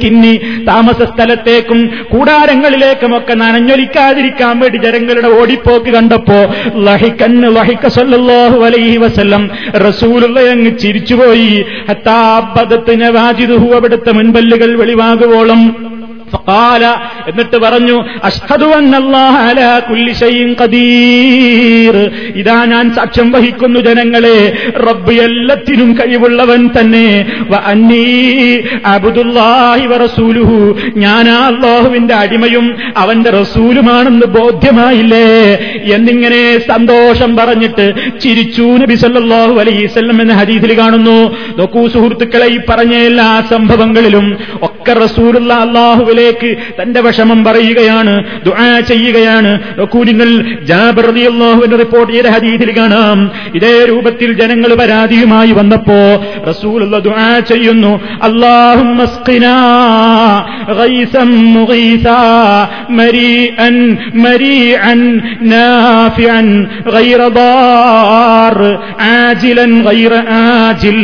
കിന്നി. താമസ സ്ഥലത്തേക്കും കൂടാരങ്ങളിലേക്കുമൊക്കെ നനഞ്ഞൊലിക്കാതിരിക്കാൻ വേണ്ടി ജനങ്ങളുടെ ഓടിപ്പോക്ക് കണ്ടപ്പോ ലഹിക്കന്ന് ലഹിക്ക സല്ലല്ലാഹു അലൈഹി വസല്ലം റസൂലുള്ള അങ്ങ് ചിരിച്ചുപോയി. ഹത്താബദത്തിന് വാജിദുഹു അവിടുത്തെ മുൻപല്ലുകൾ വെളിവാകുവോളം. ഫഖാല എന്നിട്ട് പറഞ്ഞു അഷ്ഹദു അന്നല്ലാഹ അലാ കുല്ലി ഷൈഇൻ ഖദീർ. ഇതാ ഞാൻ സാക്ഷ്യം വഹിക്കുന്നു ജനങ്ങളെ റബ്ബ് എല്ലാത്തിനും കഴിവുള്ളവൻ തന്നെ. വ അന്നീ അബ്ദുല്ലാഹി വ റസൂലുഹു. ഞാൻ അല്ലാഹുവിന്റെ അടിമയും അവന്റെ റസൂലുമാണെന്ന് ബോധ്യമായില്ലേ? എന്നിങ്ങനെ സന്തോഷം പറഞ്ഞിട്ട് ചിരിച്ചു നബി സല്ലല്ലാഹു അലൈഹി വസല്ലം എന്ന ഹദീസിൽ കാണുന്നു. നോക്കൂ സുഹൃത്തുക്കളെ ഈ പറഞ്ഞ എല്ലാ സംഭവങ്ങളിലും ഒക്കെ റസൂലുള്ള അടുക്കലേക്ക് തന്റെ വിഷമം പറയുകയാണ് ദുആ ചെയ്യുകയാണ്. നോക്കൂലിങ്ങൾ ജാബർ റിപ്പോർട്ട് ചെയ്ത ഹദീസിൽ കാണാം ഇതേ രൂപത്തിൽ ജനങ്ങൾ പരാതിയുമായി വന്നപ്പോ റസൂൽ ദുആ ചെയ്യുന്നു അല്ലാഹുമ്മസ്ഖിനാ മരീഅൻ മരീഅൻ ദാർ ആജിലൻ ആജിൽ.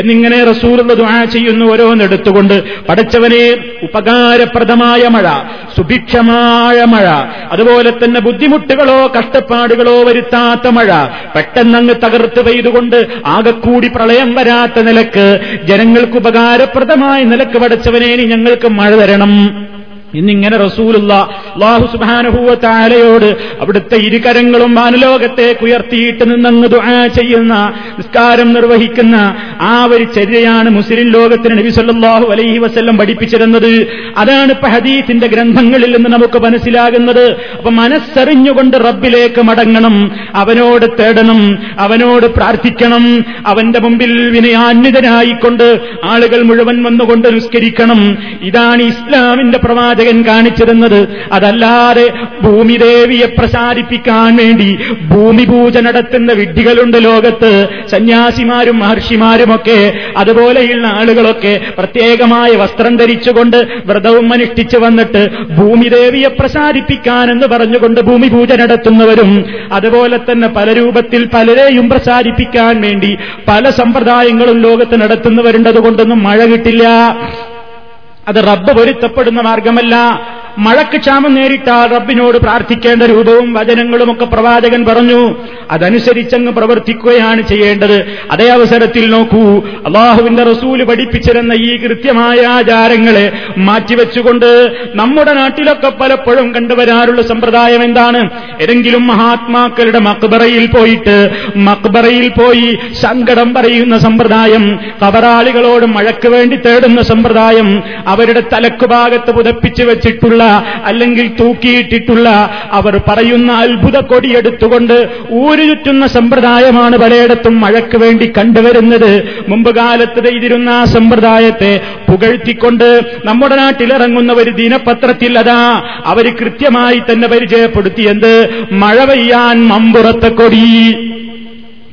എന്നിങ്ങനെ റസൂലുള്ള ദുആ ചെയ്യുന്നു ഓരോന്നെടുത്തുകൊണ്ട് പഠിച്ചവനെ ഉപകാര ഉപകാരപ്രദമായ മഴ സുഭിക്ഷമായ മഴ അതുപോലെ തന്നെ ബുദ്ധിമുട്ടുകളോ കഷ്ടപ്പാടുകളോ വരുത്താത്ത മഴ പെട്ടെന്നങ്ങ് തകർത്ത് പെയ്തുകൊണ്ട് ആകെക്കൂടി പ്രളയം വരാത്ത നിലയ്ക്ക് ജനങ്ങൾക്ക് ഉപകാരപ്രദമായ നിലയ്ക്ക് പടച്ചവനേനി ഞങ്ങൾക്ക് മഴ തരണം. ഇന്നിങ്ങനെ റസൂലുള്ള അള്ളാഹു സുബാനുഭൂവത്താലയോട് അവിടുത്തെ ഇരുകരങ്ങളും മാനലോകത്തേക്ക് ഉയർത്തിയിട്ട് നിന്നങ്ങ് ദുആ ചെയ്യുന്ന നിസ്കാരം നിർവഹിക്കുന്ന ആ ഒരു ചര്യയാണ് മുസ്ലിം ലോകത്തിന് നബി സല്ലല്ലാഹു അലൈഹി വസ്ല്ലം പഠിപ്പിച്ചിരുന്നത്. അതാണ് ഇപ്പൊ ഹദീഫിന്റെ ഗ്രന്ഥങ്ങളിൽ നിന്ന് നമുക്ക് മനസ്സിലാകുന്നത്. അപ്പൊ മനസ്സറിഞ്ഞുകൊണ്ട് റബ്ബിലേക്ക് മടങ്ങണം അവനോട് തേടണം അവനോട് പ്രാർത്ഥിക്കണം അവന്റെ മുമ്പിൽ വിനയാന്വിതനായിക്കൊണ്ട് ആളുകൾ മുഴുവൻ വന്നുകൊണ്ട് നിസ്കരിക്കണം. ഇതാണ് ഇസ്ലാമിന്റെ പ്രവാചകൻ കാണിച്ചിരുന്നത് അതല്ലാതെ ഭൂമിദേവിയെ പ്രസാദിപ്പിക്കാൻ വേണ്ടി ഭൂമി പൂജ നടത്തുന്ന വിഡ്ഢികളുണ്ട് ലോകത്ത്. സന്യാസിമാരും മഹർഷിമാരുമൊക്കെ അതുപോലെയുള്ള ആളുകളൊക്കെ പ്രത്യേകമായ വസ്ത്രം ധരിച്ചുകൊണ്ട് വ്രതവും അനുഷ്ഠിച്ചു വന്നിട്ട് ഭൂമിദേവിയെ പ്രസാരിപ്പിക്കാൻ എന്ന് പറഞ്ഞുകൊണ്ട് ഭൂമി പൂജ നടത്തുന്നവരും അതുപോലെ തന്നെ പല രൂപത്തിൽ പലരെയും പ്രസാദിപ്പിക്കാൻ വേണ്ടി പല സമ്പ്രദായങ്ങളും ലോകത്ത് നടത്തുന്നവരുണ്ടതുകൊണ്ടൊന്നും മഴ കിട്ടില്ല. അത് റബ്ബ് പൊരുത്തപ്പെടുന്ന മാർഗമല്ല. മഴക്ക് ക്ഷാമം നേരിട്ടാൽ റബ്ബിനോട് പ്രാർത്ഥിക്കേണ്ട രൂപവും വചനങ്ങളും ഒക്കെ പ്രവാചകൻ പറഞ്ഞു. അതനുസരിച്ചങ്ങ് പ്രവർത്തിക്കുകയാണ് ചെയ്യേണ്ടത്. അതേ അവസരത്തിൽ നോക്കൂ. അള്ളാഹുവിന്റെ റസൂൽ പഠിപ്പിച്ചിരുന്ന ഈ കൃത്യമായ ആചാരങ്ങളെ മാറ്റിവെച്ചുകൊണ്ട് നമ്മുടെ നാട്ടിലൊക്കെ പലപ്പോഴും കണ്ടുവരാറുള്ള സമ്പ്രദായം എന്താണ്? ഏതെങ്കിലും മഹാത്മാക്കളുടെ മക്ബറയിൽ പോയിട്ട് മക്ബറയിൽ പോയി സങ്കടം പറയുന്ന സമ്പ്രദായം കബറാളികളോട് മഴക്ക് വേണ്ടി തേടുന്ന സമ്പ്രദായം അവരുടെ തലക്കുഭാഗത്ത് പുതപ്പിച്ചു വെച്ചിട്ടുള്ള അല്ലെങ്കിൽ തൂക്കിയിട്ടിട്ടുള്ള അവർ പറയുന്ന അത്ഭുത കൊടിയെടുത്തുകൊണ്ട് ഊരു ചുറ്റുന്ന സമ്പ്രദായമാണ് പലയിടത്തും മഴയ്ക്ക് വേണ്ടി കണ്ടുവരുന്നത്. മുമ്പ് കാലത്ത് ചെയ്തിരുന്ന ആ സമ്പ്രദായത്തെ പുകഴ്ത്തിക്കൊണ്ട് നമ്മുടെ നാട്ടിലിറങ്ങുന്ന ഒരു ദിനപത്രത്തിൽ അതാ അവർ കൃത്യമായി തന്നെ പരിചയപ്പെടുത്തിയത് മഴ പെയ്യാൻ മമ്പുറത്തെ കൊടി.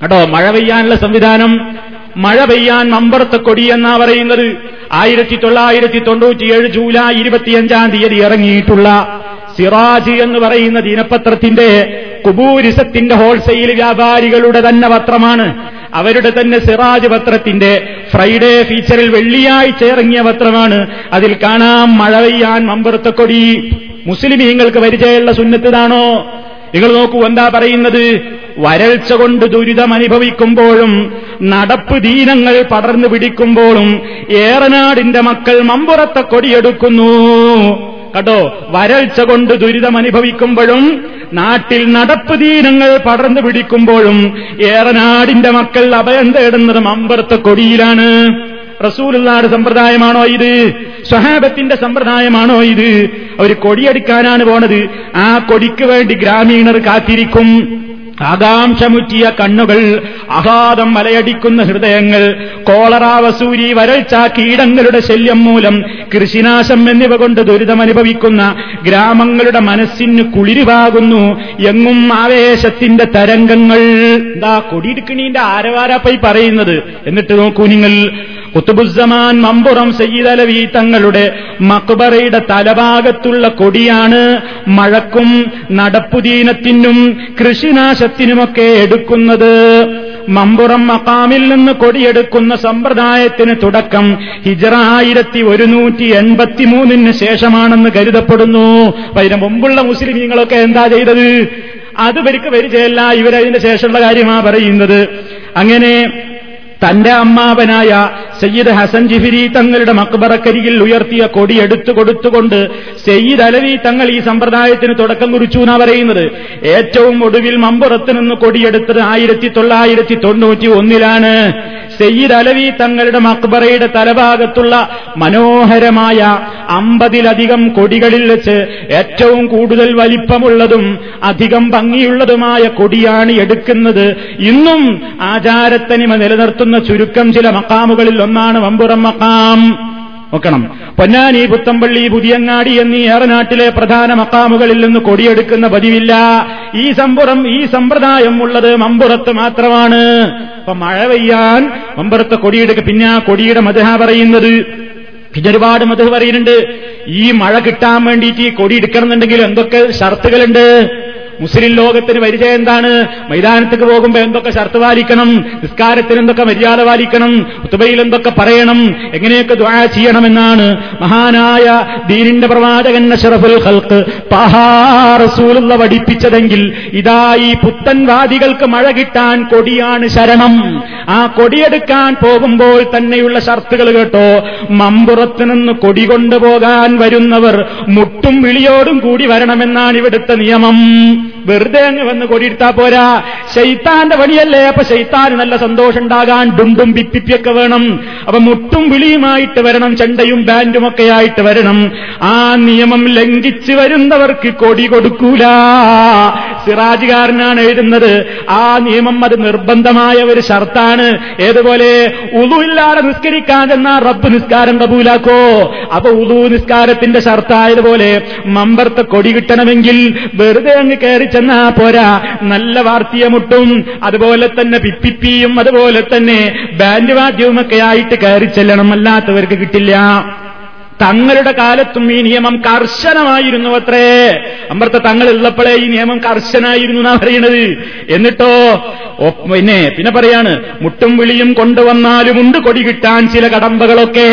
കേട്ടോ മഴ പെയ്യാനുള്ള സംവിധാനം. മഴ പെയ്യാൻ മമ്പറത്തെ കൊടി എന്നാ പറയുന്നത്. ആയിരത്തി തൊള്ളായിരത്തി തൊണ്ണൂറ്റിയേഴ് ജൂലൈ ഇരുപത്തിയഞ്ചാം തീയതി ഇറങ്ങിയിട്ടുള്ള സിറാജ് എന്ന് പറയുന്ന ദിനപത്രത്തിന്റെ കുബൂരിസത്തിന്റെ ഹോൾസെയിൽ വ്യാപാരികളുടെ തന്നെ പത്രമാണ്. അവരുടെ തന്നെ സിറാജ് പത്രത്തിന്റെ ഫ്രൈഡേ ഫീച്ചറിൽ വെള്ളിയാഴ്ച ഇറങ്ങിയ പത്രമാണ്. അതിൽ കാണാം മഴ പെയ്യാൻ മമ്പറത്തെ കൊടി. മുസ്ലിമീങ്ങൾക്ക് പരിചയമുള്ള സുന്നത്തതാണോ നിങ്ങൾ നോക്കൂ എന്താ പറയുന്നത്? വരൾച്ച കൊണ്ട് ദുരിതം അനുഭവിക്കുമ്പോഴും നടപ്പ് ദീനങ്ങൾ പടർന്നു പിടിക്കുമ്പോഴും ഏറനാടിന്റെ മക്കൾ മമ്പുറത്തെ കൊടിയെടുക്കുന്നു. കേട്ടോ വരൾച്ച കൊണ്ട് ദുരിതം അനുഭവിക്കുമ്പോഴും നാട്ടിൽ നടപ്പ് ദീനങ്ങൾ പടർന്നു പിടിക്കുമ്പോഴും ഏറനാടിന്റെ മക്കൾ അഭയം തേടുന്നത് മമ്പുറത്തെ കൊടിയിലാണ്. റസൂലുള്ളാടെ സമ്പ്രദായമാണോ ഇത്? സ്വഹാബത്തിന്റെ സമ്പ്രദായമാണോ ഇത്? അവർ കൊടിയെടുക്കാനാണ് പോണത്. ആ കൊടിക്ക് വേണ്ടി ഗ്രാമീണർ കാത്തിരിക്കും. ആകാംക്ഷമുറ്റിയ കണ്ണുകൾ അഹാദം മലയടിക്കുന്ന ഹൃദയങ്ങൾ കോളറ വസൂരി വരൾച്ച കീടങ്ങളുടെ ശല്യം മൂലം കൃഷിനാശം എന്നിവ കൊണ്ട് ദുരിതമനുഭവിക്കുന്ന ഗ്രാമങ്ങളുടെ മനസ്സിന് കുളിരുവാകുന്നു. എങ്ങും ആവേശത്തിന്റെ തരംഗങ്ങൾ. എന്താ കൊടിയിടുക്കിണീന്റെ ആരവാരാപ്പൈ പറയുന്നത്? എന്നിട്ട് നോക്കൂ നിങ്ങൾ. കുത്തുബുസമാൻ മമ്പുറം സയ്യിദലവി തങ്ങളുടെ മക്ബറയുടെ തലഭാഗത്തുള്ള കൊടിയാണ് മഴക്കും നടപ്പുദീനത്തിനും കൃഷിനാശത്തിനുമൊക്കെ എടുക്കുന്നത്. മമ്പുറം മക്കാമിൽ നിന്ന് കൊടിയെടുക്കുന്ന സമ്പ്രദായത്തിന് തുടക്കം ഹിജറ ആയിരത്തി ഒരുന്നൂറ്റി എൺപത്തിമൂന്നിന് ശേഷമാണെന്ന് കരുതപ്പെടുന്നു. അതിന് മുമ്പുള്ള മുസ്ലിമീങ്ങളൊക്കെ എന്താ ചെയ്തത്? അത് ഇവർക്ക് പരിചയമല്ല ഇവരതിന്റെ ശേഷമുള്ള കാര്യമാ പറയുന്നത്. അങ്ങനെ തന്റെ അമ്മാവനായ സയ്യിദ് ഹസൻ ജിഫിരി തങ്ങളുടെ മക്ബറക്കരികിൽ ഉയർത്തിയ കൊടി എടുത്തു കൊടുത്തുകൊണ്ട് സയ്യിദ് അലവി തങ്ങൾ ഈ സമ്പ്രദായത്തിന് തുടക്കം കുറിച്ചു എന്നാ പറയുന്നത്. ഏറ്റവും ഒടുവിൽ മമ്പുറത്ത് നിന്ന് കൊടിയെടുത്തത് ആയിരത്തി തൊള്ളായിരത്തി തൊണ്ണൂറ്റി ഒന്നിലാണ് സയ്യിദ് അലവി തങ്ങളുടെ മക്ബറയുടെ തലഭാഗത്തുള്ള മനോഹരമായ അമ്പതിലധികം കൊടികളിൽ വെച്ച് ഏറ്റവും കൂടുതൽ വലിപ്പമുള്ളതും അധികം ഭംഗിയുള്ളതുമായ കൊടിയാണ് എടുക്കുന്നത്. ഇന്നും ആചാരത്തനിമ നിലനിർത്തുന്ന ചുരുക്കം ചില മക്കാമുകളിൽ ഒന്നാണ് വമ്പുറം മക്കാം. നോക്കണം. പൊന്നാനി പുത്തമ്പള്ളി പുതിയങ്ങാടി എന്നീ ഏറനാട്ടിലെ പ്രധാന മക്കാമുകളിൽ നിന്ന് കൊടിയെടുക്കുന്ന പതിവില്ല. ഈ സമ്പുറം ഈ സമ്പ്രദായം ഉള്ളത് മമ്പുറത്ത് മാത്രമാണ്. അപ്പൊ മഴ പെയ്യാൻ മമ്പുറത്ത് കൊടിയെടുക്കുക പിന്നെ ആ കൊടിയുടെ മധുഹ പറയുന്നത്. പിന്നെ ഒരുപാട് മധു പറയുന്നുണ്ട്. ഈ മഴ കിട്ടാൻ വേണ്ടിയിട്ട് ഈ കൊടി എടുക്കണമെന്നുണ്ടെങ്കിൽ എന്തൊക്കെ ഷർത്തുകളുണ്ട്? മുസ്ലിം ലോകത്തിന് പരിചയം എന്താണ്? മൈതാനത്തേക്ക് പോകുമ്പോൾ എന്തൊക്കെ ഷർത്ത് പാലിക്കണം? നിസ്കാരത്തിന് എന്തൊക്കെ മര്യാദ പാലിക്കണം? ഉത്തുബയിൽ എന്തൊക്കെ പറയണം? എങ്ങനെയൊക്കെ ദ്വാ ചെയ്യണമെന്നാണ് മഹാനായ ദീനിന്റെ പ്രവാചകൻ അഷറഫുൽ ഹൽക്ക് പഹാറസൂലുള്ള പഠിപ്പിച്ചതെങ്കിൽ ഇതാ ഈ പുത്തൻവാദികൾക്ക് മഴ കിട്ടാൻ കൊടിയാണ് ശരണം. ആ കൊടിയെടുക്കാൻ പോകുമ്പോൾ തന്നെയുള്ള ഷർത്തുകൾ കേട്ടോ. മമ്പുറത്ത് നിന്ന് കൊടി കൊണ്ടുപോകാൻ വരുന്നവർ മുട്ടും വിളിയോടും കൂടി വരണമെന്നാണ് ഇവിടുത്തെ നിയമം. വെറുതെ അങ്ങ് വന്ന് കൊടിയെടുത്താ പോരാ. ശൈത്താന്റെ പണിയല്ലേ? അപ്പൊ ശൈത്താന് നല്ല സന്തോഷം ഉണ്ടാകാൻ ഡുണ്ടും പിപ്പിപ്പിയൊക്കെ വേണം. അപ്പൊ മുട്ടും വിളിയുമായിട്ട് വരണം ചെണ്ടയും ബാൻഡും ഒക്കെ ആയിട്ട് വരണം. ആ നിയമം ലംഘിച്ചു വരുന്നവർക്ക് കൊടി കൊടുക്കൂല. സിറാജുകാരനാണ് എഴുതുന്നത്. ആ നിയമം അത് നിർബന്ധമായ ഒരു ഷർത്താണ്. ഏതുപോലെ? ഉളുവില്ലാതെ നിസ്കരിക്കാൻ ചെന്നാ റബ്ബ് നിസ്കാരം കബൂലാക്കോ. അപ്പൊ ഉളു നിസ്കാരത്തിന്റെ ഷർത്തായതുപോലെ മമ്പർത്ത കൊടി കിട്ടണമെങ്കിൽ വെറുതെ അങ്ങ് കയറി ചെന്നാ പോരാ. നല്ല വാർത്തിയ മുട്ടും അതുപോലെ തന്നെ പിപ്പിപ്പിയും അതുപോലെ തന്നെ ബാൻഡ് വാദ്യവുമൊക്കെ ആയിട്ട് കയറി ചെല്ലണം. അല്ലാത്തവർക്ക് കിട്ടില്ല. തങ്ങളുടെ കാലത്തും ഈ നിയമം കർശനമായിരുന്നു അത്രേ. തങ്ങൾ ഉള്ളപ്പോഴേ ഈ നിയമം കർശനായിരുന്നു എന്നാ പറയണത്. എന്നിട്ടോ പിന്നെ പിന്നെ പറയാണ് മുട്ടും വിളിയും കൊണ്ടുവന്നാലുമുണ്ട് കൊടി കിട്ടാൻ ചില കടമ്പകളൊക്കെ.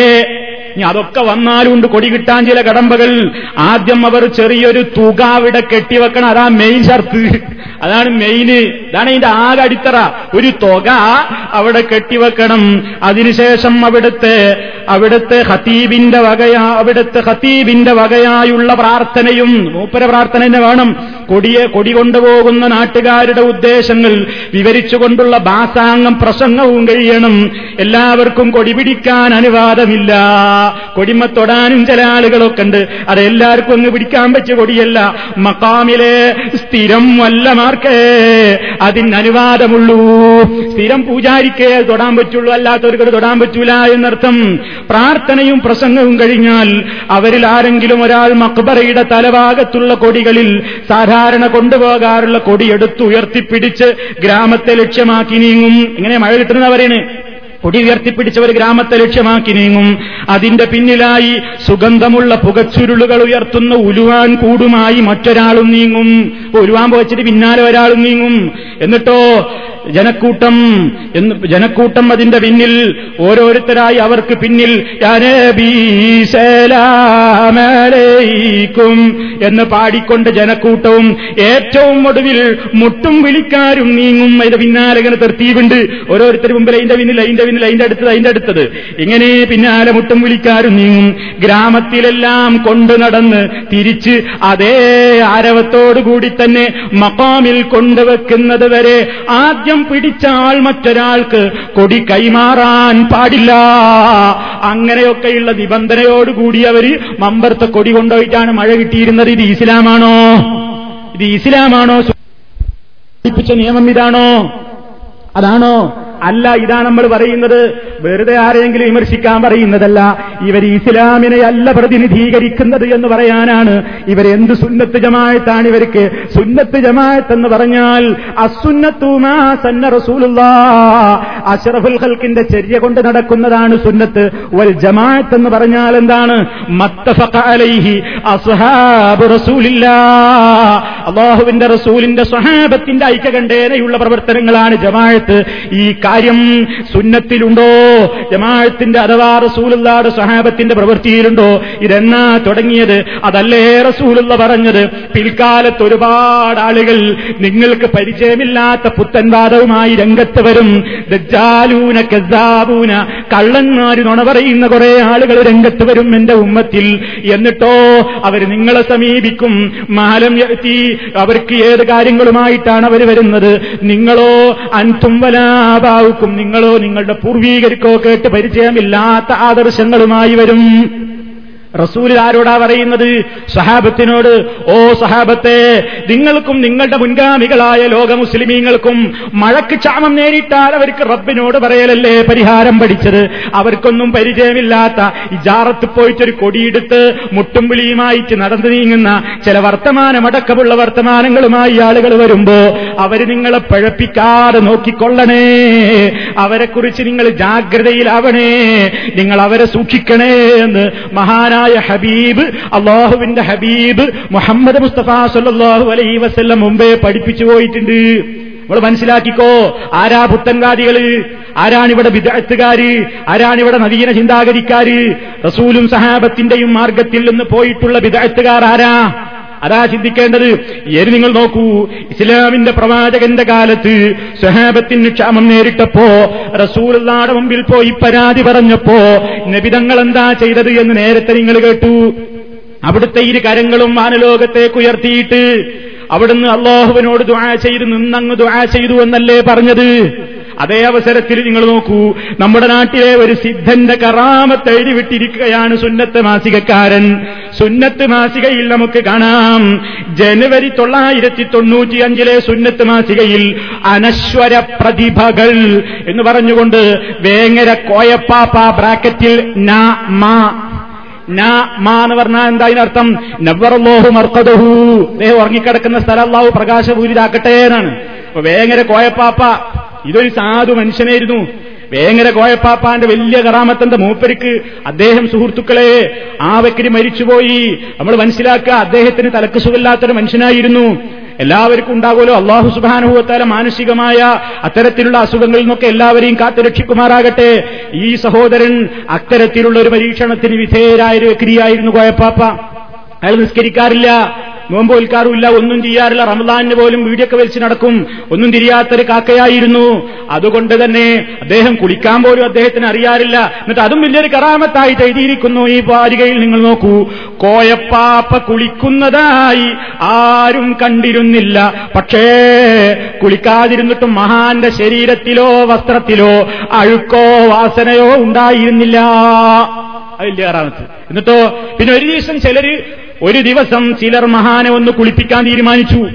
ഇനി അതൊക്കെ വന്നാലുണ്ട് കൊടി കിട്ടാൻ ചില കടമ്പകൾ. ആദ്യം അവർ ചെറിയൊരു തുക അവിടെ കെട്ടിവെക്കണം. അതാ മെയിൻ ഷർത്ത് അതാണ് മെയിന് ഇതാണ് ഇതിന്റെ ആകെ അടിത്തറ. ഒരു തുക അവിടെ കെട്ടിവെക്കണം. അതിനുശേഷം അവിടുത്തെ അവിടുത്തെ ഹത്തീബിന്റെ വകയാ അവിടുത്തെ ഹത്തീബിന്റെ വകയായുള്ള പ്രാർത്ഥനയും മൂപ്പര പ്രാർത്ഥന തന്നെ വേണം. കൊടിയെ കൊടി കൊണ്ടുപോകുന്ന നാട്ടുകാരുടെ ഉദ്ദേശങ്ങൾ വിവരിച്ചുകൊണ്ടുള്ള ബാസാംഗം പ്രസംഗവും കഴിയണം. എല്ലാവർക്കും കൊടി പിടിക്കാൻ അനുവാദമില്ല. കൊടിമ തൊടാനും ചില ആളുകളൊക്കെ ഉണ്ട്. അത് എല്ലാവർക്കും ഒന്ന് പിടിക്കാൻ പറ്റിയ കൊടിയല്ല. മക്കാമിലെ സ്ഥിരം വല്ലമാർക്കേ അതിന് അനുവാദമുള്ളൂ. സ്ഥിരം പൂജാരിക്കേ തൊടാൻ പറ്റുള്ളൂ. അല്ലാത്തവർക്ക് തൊടാൻ പറ്റൂല എന്നർത്ഥം. പ്രാർത്ഥനയും പ്രസംഗവും കഴിഞ്ഞാൽ അവരിൽ ആരെങ്കിലും ഒരാൾ മക്ബറയുടെ തലഭാഗത്തുള്ള കൊടികളിൽ സാധാരണ കൊണ്ടുപോകാറുള്ള കൊടി എടുത്ത് ഉയർത്തിപ്പിടിച്ച് ഗ്രാമത്തെ ലക്ഷ്യമാക്കി നീങ്ങും. ഇങ്ങനെ മഴ കിട്ടുന്നവരാണ് കൊടി ഉയർത്തിപ്പിടിച്ച ഒരു ഗ്രാമത്തെ ലക്ഷ്യമാക്കി നീങ്ങും. അതിന്റെ പിന്നിലായി സുഗന്ധമുള്ള പുകച്ചുരുളുകൾ ഉയർത്തുന്ന ഉലുവാൻ കൂടുമായി മറ്റൊരാളും നീങ്ങും. ഉലുവാൻ പോച്ചിട്ട് പിന്നാലെ ഒരാളും നീങ്ങും. എന്നിട്ടോ ജനക്കൂട്ടം എന്ന് ജനക്കൂട്ടം അതിന്റെ പിന്നിൽ ഓരോരുത്തരായി അവർക്ക് പിന്നിൽ ും എന്ന് പാടിക്കൊണ്ട് ജനക്കൂട്ടവും ഏറ്റവും ഒടുവിൽ മുട്ടും വിളിക്കാരും നീങ്ങും. അതിന്റെ പിന്നാലെ ഇങ്ങനെ തെർത്തീവുണ്ട്. ഓരോരുത്തർ മുമ്പിൽ അതിന്റെ പിന്നിൽ അതിന്റെ പിന്നിൽ അതിന്റെ അടുത്തത് അതിന്റെ അടുത്തത്. ഇങ്ങനെ പിന്നാലെ മുട്ടും വിളിക്കാരും നീങ്ങും. ഗ്രാമത്തിലെല്ലാം കൊണ്ടു നടന്ന് തിരിച്ച് അതേ ആരവത്തോടുകൂടി തന്നെ മക്കാമിൽ കൊണ്ടുവെക്കുന്നത് വരെ ആദ്യം പിടിച്ച ആൾ മറ്റൊരാൾക്ക് കൊടി കൈമാറാൻ പാടില്ല. അങ്ങനെയൊക്കെയുള്ള നിബന്ധനയോടുകൂടി അവർ മമ്പർത്ത കൊടി കൊണ്ടുപോയിട്ടാണ് മഴ കിട്ടിയിരുന്നത്. ഇത് ഇസ്ലാമാണോ? ഇത് ഇസ്ലാമാണോ? നിയമം ഇതാണോ? അതാണോ? അല്ല ഇതാ നമ്മൾ പറയുന്നത്. വെറുതെ ആരെങ്കിലും വിമർശിക്കാൻ പറയുന്നതല്ല. ഇവർ ഇസ്ലാമിനെ അല്ല പ്രതിനിധീകരിക്കുന്നത് എന്ന് പറയാനാണ്. ഇവരെന്ത് സുന്നത്ത് ജമായത്താണ് ഇവർക്ക്? സുന്നത്ത് ജമായത്ത് എന്ന് പറഞ്ഞാൽ അഷറഫുൽ ഖൽക്കിന്റെ ചര്യ കൊണ്ട് നടക്കുന്നതാണ് സുന്നത്ത്. വൽ ജമാഅത്ത് എന്ന് പറഞ്ഞാൽ എന്താണ്? അള്ളാഹുവിന്റെ റസൂലിന്റെ സ്വഹാബത്തിന്റെ ഐക്യകണ്ഠേനയുള്ള പ്രവർത്തനങ്ങളാണ് ജമാഅത്ത് ഈ കാര്യം സുന്നത്തിലുണ്ടോ? ജമാഅത്തിന്റെ അഥവാ റസൂലുള്ളാടെ സഹാബത്തിന്റെ പ്രവൃത്തിയിലുണ്ടോ? ഇതെന്നാ തുടങ്ങിയത്? അതല്ലേ റസൂലുള്ള പറഞ്ഞത്? പിൽക്കാലത്ത് ഒരുപാട് ആളുകൾ നിങ്ങൾക്ക് പരിചയമില്ലാത്ത പുത്തൻവാദവുമായി രംഗത്ത് വരും. ദജ്ജാലൂന കസാബൂന. കള്ളന്മാര് നുണ പറയുന്ന കുറെ ആളുകൾ രംഗത്ത് വരും എന്റെ ഉമ്മത്തിൽ. എന്നിട്ടോ അവർ നിങ്ങളെ സമീപിക്കും. മാലം എത്തി അവർക്ക് ഏത് കാര്യങ്ങളുമായിട്ടാണ് അവർ വരുന്നത്? നിങ്ങളോ അൻതും വലാഭാവുക്കും നിങ്ങളോ നിങ്ങളുടെ പൂർവീകർക്കോ കേട്ട് പരിചയമില്ലാത്ത ആദർശങ്ങളുമായി വരും. റസൂൽ ആരോടാ പറയുന്നത്? സഹാബത്തിനോട് ഓ സഹാബത്തെ നിങ്ങൾക്കും നിങ്ങളുടെ മുൻഗാമികളായ ലോക മുസ്ലിമീങ്ങൾക്കും മഴക്ക് ക്ഷാമം നേരിട്ടാൽ അവർക്ക് റബ്ബിനോട് പറയലല്ലേ പരിഹാരം പഠിച്ചത്? അവർക്കൊന്നും പരിചയമില്ലാത്ത ഇജാറത്ത് പോയിട്ടൊരു കൊടിയെടുത്ത് മുട്ടും വിളിയുമായിട്ട് നടന്നു നീങ്ങുന്ന ചില വർത്തമാനമടക്കമുള്ള വർത്തമാനങ്ങളുമായി ആളുകൾ വരുമ്പോ അവർ നിങ്ങളെ പഴപ്പിക്കാതെ നോക്കിക്കൊള്ളണേ. അവരെക്കുറിച്ച് നിങ്ങൾ ജാഗ്രതയിലാവണേ. നിങ്ങൾ അവരെ സൂക്ഷിക്കണേ എന്ന് മഹാനായ ഹബീബ് അള്ളാഹുവിന്റെ ഹബീബ് മുഹമ്മദ് മുസ്തഫ സല്ലാഹു അലൈ വസ്ല്ലം മുമ്പേ പഠിപ്പിച്ചു പോയിട്ടുണ്ട്. നമ്മൾ മനസ്സിലാക്കിക്കോ ആരാ പുത്തൻവാദികൾ? ആരാണിവിടെ വിദഗ്ധക്കാര് ആരാണിവിടെ നവീന ചിന്താഗതിക്കാര്? റസൂലും സഹാബത്തിന്റെയും മാർഗത്തിൽ നിന്ന് പോയിട്ടുള്ള വിദഗ്ധക്കാർ ആരാ? അതാ ചിന്തിക്കേണ്ടത്. ഏത് നിങ്ങൾ നോക്കൂ ഇസ്ലാമിന്റെ പ്രവാചകന്റെ കാലത്ത് സ്വഹാബത്തിന് ക്ഷാമം നേരിട്ടപ്പോ റസൂലുള്ളാടെ മുമ്പിൽ പോയി പരാതി പറഞ്ഞപ്പോ നബിതങ്ങൾ എന്താ ചെയ്തത് എന്ന് നേരത്തെ നിങ്ങൾ കേട്ടു. അവിടുത്തെ ഇരു കരങ്ങളും മാനലോകത്തേക്ക് ഉയർത്തിയിട്ട് അവിടുന്ന് അള്ളാഹുവിനോട് ദുആ ചെയ്ത് നിന്നങ്ങ് ദുആ ചെയ്തു എന്നല്ലേ പറഞ്ഞത്? അതേ അവസരത്തിൽ നിങ്ങൾ നോക്കൂ നമ്മുടെ നാട്ടിലെ ഒരു സിദ്ധന്റെ കറാമത്ത് എഴുതിവിട്ടിരിക്കുകയാണ് സുന്നത്ത് മാസികക്കാരൻ. സുന്നത്ത് മാസികയിൽ നമുക്ക് കാണാം ജനുവരി തൊള്ളായിരത്തി തൊണ്ണൂറ്റി അഞ്ചിലെ സുന്നത്ത് മാസികയിൽ അനശ്വര പ്രതിഭകൾ എന്ന് പറഞ്ഞുകൊണ്ട് വേങ്ങര കോയപ്പാപ്പ ബ്രാക്കറ്റിൽ ന മാ. എന്ന് പറഞ്ഞാൽ എന്താ അതിനർത്ഥം? നവറല്ലോഹു മർക്കതഹു ഉറങ്ങിക്കിടക്കുന്ന സ്ഥലം അള്ളാഹു പ്രകാശപൂരിതാക്കട്ടെ എന്നാണ്. വേങ്ങര കോയപ്പാപ്പ ഇതൊരു സാധു മനുഷ്യനായിരുന്നു. വേങ്ങര കോയപ്പാപ്പാന്റെ വലിയ കറാമത്തന്റെ മൂപ്പരിക്ക് അദ്ദേഹം സുഹൃത്തുക്കളെ ആ വ്യക്തി മരിച്ചുപോയി. നമ്മൾ മനസ്സിലാക്കുക അദ്ദേഹത്തിന് തലക്ക് സുഖമില്ലാത്തൊരു മനുഷ്യനായിരുന്നു. എല്ലാവർക്കും ഉണ്ടാകുമല്ലോ. അള്ളാഹു സുബാനുഭവത്താല മാനസികമായ അത്തരത്തിലുള്ള അസുഖങ്ങളിൽ നിന്നൊക്കെ എല്ലാവരെയും കാത്തുരക്ഷിക്കുമാറാകട്ടെ ഈ സഹോദരൻ അത്തരത്തിലുള്ള ഒരു പരീക്ഷണത്തിന് വിധേയരായ ഒരു വ്യക്തിയായിരുന്നു കോയപ്പാപ്പ. അയാൾ നിസ്കരിക്കാറില്ല. നോമ്പ് വിൽക്കാറുമില്ല ഒന്നും ചെയ്യാറില്ല. റമദാനിന് പോലും വീടിയൊക്കെ വലിച്ചു നടക്കും. ഒന്നും തിരിയാത്തൊരു കാക്കയായിരുന്നു. അതുകൊണ്ട് തന്നെ അദ്ദേഹം കുളിക്കാൻ പോലും അദ്ദേഹത്തിന് അറിയാറില്ല. എന്നിട്ട് അതും വലിയൊരു കറാമത്തായിട്ട് എഴുതിയിരിക്കുന്നു. ഈ വാരികയിൽ നിങ്ങൾ നോക്കൂ. കോയപ്പാപ്പ കുളിക്കുന്നതായി ആരും കണ്ടിരുന്നില്ല. പക്ഷേ കുളിക്കാതിരുന്നിട്ടും മഹാന്റെ ശരീരത്തിലോ വസ്ത്രത്തിലോ അഴുക്കോ വാസനയോ ഉണ്ടായിരുന്നില്ല. അതില്ല കറാമത്ത്. എന്നിട്ടോ പിന്നെ ഒരു ദിവസം ചിലര് ഒരു ദിവസം ചിലർ മഹാനെ ഒന്ന് കുളിപ്പിക്കാൻ തീരുമാനിച്ചു.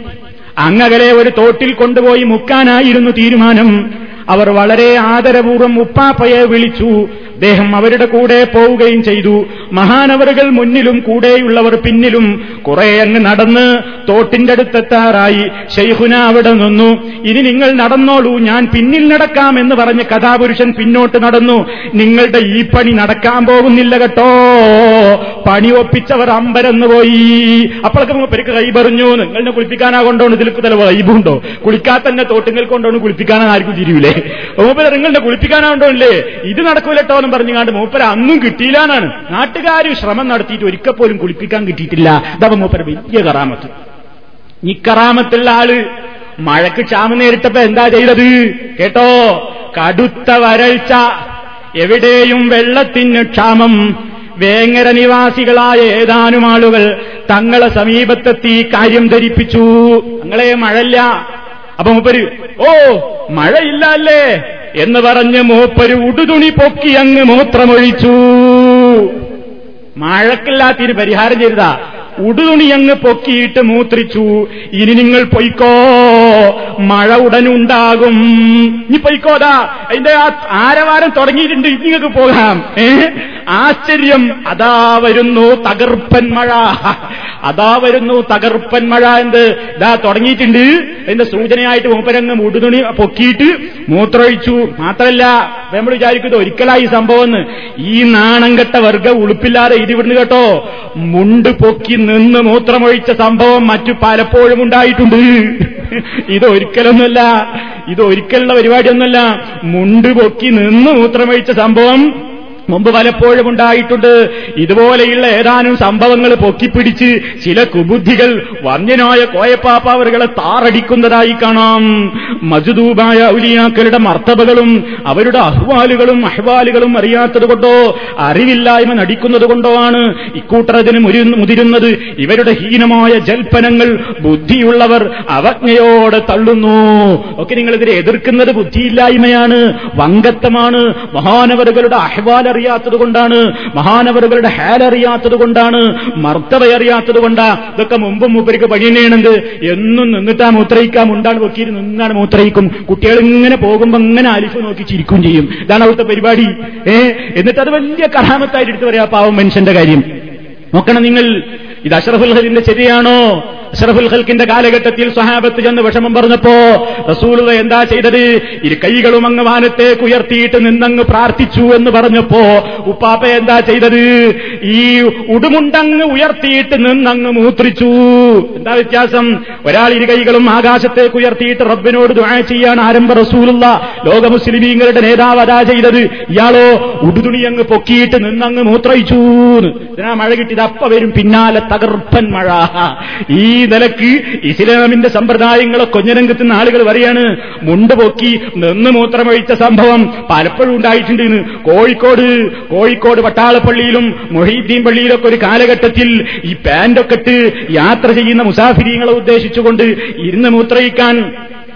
അങ്ങകലെ ഒരു തോട്ടിൽ കൊണ്ടുപോയി മുക്കാനായിരുന്നു തീരുമാനം. അവർ വളരെ ആദരപൂർവം ഉപ്പാപ്പയെ വിളിച്ചു. അദ്ദേഹം അവരുടെ കൂടെ പോവുകയും ചെയ്തു. മഹാനവറുകൾ മുന്നിലും കൂടെയുള്ളവർ പിന്നിലും കുറെ അങ്ങ് നടന്ന് തോട്ടിന്റെ അടുത്തെത്താറായി ഷെയ്ഹുന അവിടെ നിന്നു. ഇനി നിങ്ങൾ നടന്നോളൂ ഞാൻ പിന്നിൽ നടക്കാം എന്ന് പറഞ്ഞ് കഥാപുരുഷൻ പിന്നോട്ട് നടന്നു. നിങ്ങളുടെ ഈ പണി നടക്കാൻ പോകുന്നില്ല കേട്ടോ. പണി ഒപ്പിച്ചവർ അമ്പരന്ന് പോയി. അപ്പോഴൊക്കെ മൂപ്പരിക്ക് കൈ പറഞ്ഞു. നിങ്ങളെ കുളിപ്പിക്കാനാ കൊണ്ടോണ് ഇതിൽ തല വൈബുണ്ടോ കുളിക്കാത്ത തന്നെ തോട്ടുങ്ങൾ കൊണ്ടോണ് കുളിപ്പിക്കാനാ ആർക്കും തിരിയൂലേ? മൂപ്പര നിങ്ങളുടെ കുളിപ്പിക്കാനാണ്ടോ ഇല്ലേ ഇത് നടക്കൂലട്ടോ എന്ന് പറഞ്ഞുകൊണ്ട് മൂപ്പര അന്നും കിട്ടിയില്ലാന്നാണ്. നാട്ടുകാർ ശ്രമം നടത്തിയിട്ട് ഒരിക്കൽ പോലും കുളിപ്പിക്കാൻ കിട്ടിയിട്ടില്ല. ഇതവ മൂപ്പര വലിയ കറാമത്ത്. ഈ കറാമത്തുള്ള ആൾ മഴക്ക് ക്ഷാമം നേരിട്ടപ്പോ എന്താ ചെയ്തത്? കേട്ടോ? കടുത്ത വരൾച്ച. എവിടെയും വെള്ളത്തിന് ക്ഷാമം. വേങ്ങര നിവാസികളായ ഏതാനും ആളുകൾ തങ്ങളെ സമീപത്തെത്തി കാര്യം ധരിപ്പിച്ചു. തങ്ങളെ മഴല്ല. അപ്പൊ മൂപ്പര് ഓ മഴയില്ല അല്ലേ എന്ന് പറഞ്ഞ് മൂപ്പര് ഉടുതുണി പൊക്കി അങ്ങ് മൂത്രമൊഴിച്ചു. മഴക്കില്ലാത്തിന് പരിഹാരം ചെയ്തതാ. ഉടുതുണി അങ്ങ് പൊക്കിയിട്ട് മൂത്രിച്ചു. ഇനി നിങ്ങൾ പൊയ്ക്കോ. മഴ ഉടനുണ്ടാകും. ഇനി പൊയ്ക്കോതാ അതിന്റെ ആ ആരവാരം തുടങ്ങിയിട്ടുണ്ട്. ഇനി നിങ്ങൾക്ക് പോകാം. ഏ? ആശ്ചര്യം. അതാ വരുന്നു തകർപ്പൻ മഴ. അതാ വരുന്നു തകർപ്പൻ മഴ എന്ത്? ഇതാ തുടങ്ങിയിട്ടുണ്ട്. അതിന്റെ സൂചനയായിട്ട് മൂപ്പരങ്ങ് മുടുതുണി പൊക്കിയിട്ട് മൂത്രമൊഴിച്ചു. മാത്രമല്ല നമ്മൾ വിചാരിക്കുന്നത് ഒരിക്കലായി സംഭവം ഈ നാണം കെട്ട വർഗ ഉളുപ്പില്ലാതെ ഇതിവിടുന്ന് കേട്ടോ. മുണ്ട് പൊക്കി നിന്ന് മൂത്രമൊഴിച്ച സംഭവം മറ്റു പലപ്പോഴും ഉണ്ടായിട്ടുണ്ട്. ഇതൊരിക്കലൊന്നുമല്ല. ഇതൊരിക്കലുള്ള പരിപാടിയൊന്നുമല്ല. മുണ്ട് പൊക്കി നിന്ന് മൂത്രമൊഴിച്ച സംഭവം മുമ്പ് പലപ്പോഴും ഉണ്ടായിട്ടുണ്ട്. ഇതുപോലെയുള്ള ഏതാനും സംഭവങ്ങൾ പൊക്കിപ്പിടിച്ച് ചില കുബുദ്ധികൾ വന്യനായ കോയപ്പാപ്പാവറുകളെ താറടിക്കുന്നതായി കാണാം. മജുദൂബായ ഔലിയാക്കളുടെ മർത്തബകളും അവരുടെ അഹ്വാലുകളും അഹ്വാലുകളും അറിയാത്തത് കൊണ്ടോ അറിവില്ലായ്മ നടിക്കുന്നത് കൊണ്ടോ ആണ് ഇക്കൂട്ടറതിന് മുതിരുന്നത്. ഇവരുടെ ഹീനമായ ജൽപ്പനങ്ങൾ ബുദ്ധിയുള്ളവർ അവജ്ഞയോടെ തള്ളുന്നു. ഒക്കെ നിങ്ങളിതിനെ എതിർക്കുന്നത് ബുദ്ധിയില്ലായ്മയാണ് വങ്കത്വമാണ് മഹാനവരുകളുടെ അഹ്വാൽ അറിയാത്തത് കൊണ്ടാണ് മഹാനവറുകളുടെ ഹാലറിയാത്തത് കൊണ്ടാണ് മർത്തവ അറിയാത്തത് കൊണ്ടാ ഇതൊക്കെ മുമ്പും മൂപ്പരിക്ക് പണിയണേണെന്ത് എന്നും നിന്നിട്ടാ മൂത്രയിക്കാം ഉണ്ടാണ് പൊക്കിയിട്ട് നിന്നാണ് മൂത്രയിക്കും. കുട്ടികൾ ഇങ്ങനെ പോകുമ്പോ ഇങ്ങനെ അലിഫ് നോക്കി ചിരിക്കും ചെയ്യും. ഇതാണ് അവിടുത്തെ പരിപാടി. ഏ? എന്നിട്ട് അത് വലിയ കഥാമത്തായിട്ട് എടുത്തു പറയാ പാവം മനുഷ്യന്റെ കാര്യം. നോക്കണം നിങ്ങൾ. ഇത് അഷറഫുൽ ഹലിന്റെ ശരിയാണോ? അഷറഫുൽ ഹൽക്കിന്റെ കാലഘട്ടത്തിൽ സ്വഹാബത്ത് ചെന്ന് വിഷമം പറഞ്ഞപ്പോ റസൂലുള്ള എന്താ ചെയ്തത്? ഇരു കൈകളും അങ്ങ് വാനത്തേക്ക് ഉയർത്തിയിട്ട് നിന്നങ്ങ് പ്രാർത്ഥിച്ചു എന്ന് പറഞ്ഞപ്പോ ഉപ്പാപ്പ എന്താ ചെയ്തത്? ഈ ഉടുമുണ്ടങ്ങ് ഉയർത്തിയിട്ട് നിന്നങ്ങ് മൂത്രിച്ചു. എന്താ വ്യത്യാസം? ഒരാൾ ഇരു കൈകളും ആകാശത്തേക്ക് ഉയർത്തിയിട്ട് റബ്ബിനോട് ദുആ ചെയ്യാൻ ആരംഭ റസൂലുള്ള. ലോക മുസ്ലിമീങ്ങളുടെ നേതാവ് അതാ ചെയ്തത്. ഇയാളോ ഉടുതുണി അങ്ങ് പൊക്കിയിട്ട് നിന്നങ്ങ് മൂത്രയിച്ചു ഇതിനാ മഴ കിട്ടിയത്. അപ്പ വരും പിന്നാലെ തകർപ്പൻ മഴ. ഈ നിലയ്ക്ക് ഇസ്ലാമിന്റെ സമ്പ്രദായങ്ങളെ കൊഞ്ഞരംഗത്തുന്ന ആളുകൾ പറയാണ് മുണ്ട് പൊക്കി നിന്ന് മൂത്രമൊഴിച്ച സംഭവം പലപ്പോഴും ഉണ്ടായിട്ടുണ്ട് കോഴിക്കോട് കോഴിക്കോട് പട്ടാളപ്പള്ളിയിലും മൊഹീദ്ദീൻ പള്ളിയിലൊക്കെ ഒരു കാലഘട്ടത്തിൽ ഈ പാന്റൊക്കെ ഇട്ട് യാത്ര ചെയ്യുന്ന മുസാഫിരിങ്ങളെ ഉദ്ദേശിച്ചുകൊണ്ട് ഇരുന്ന് മൂത്രയിക്കാൻ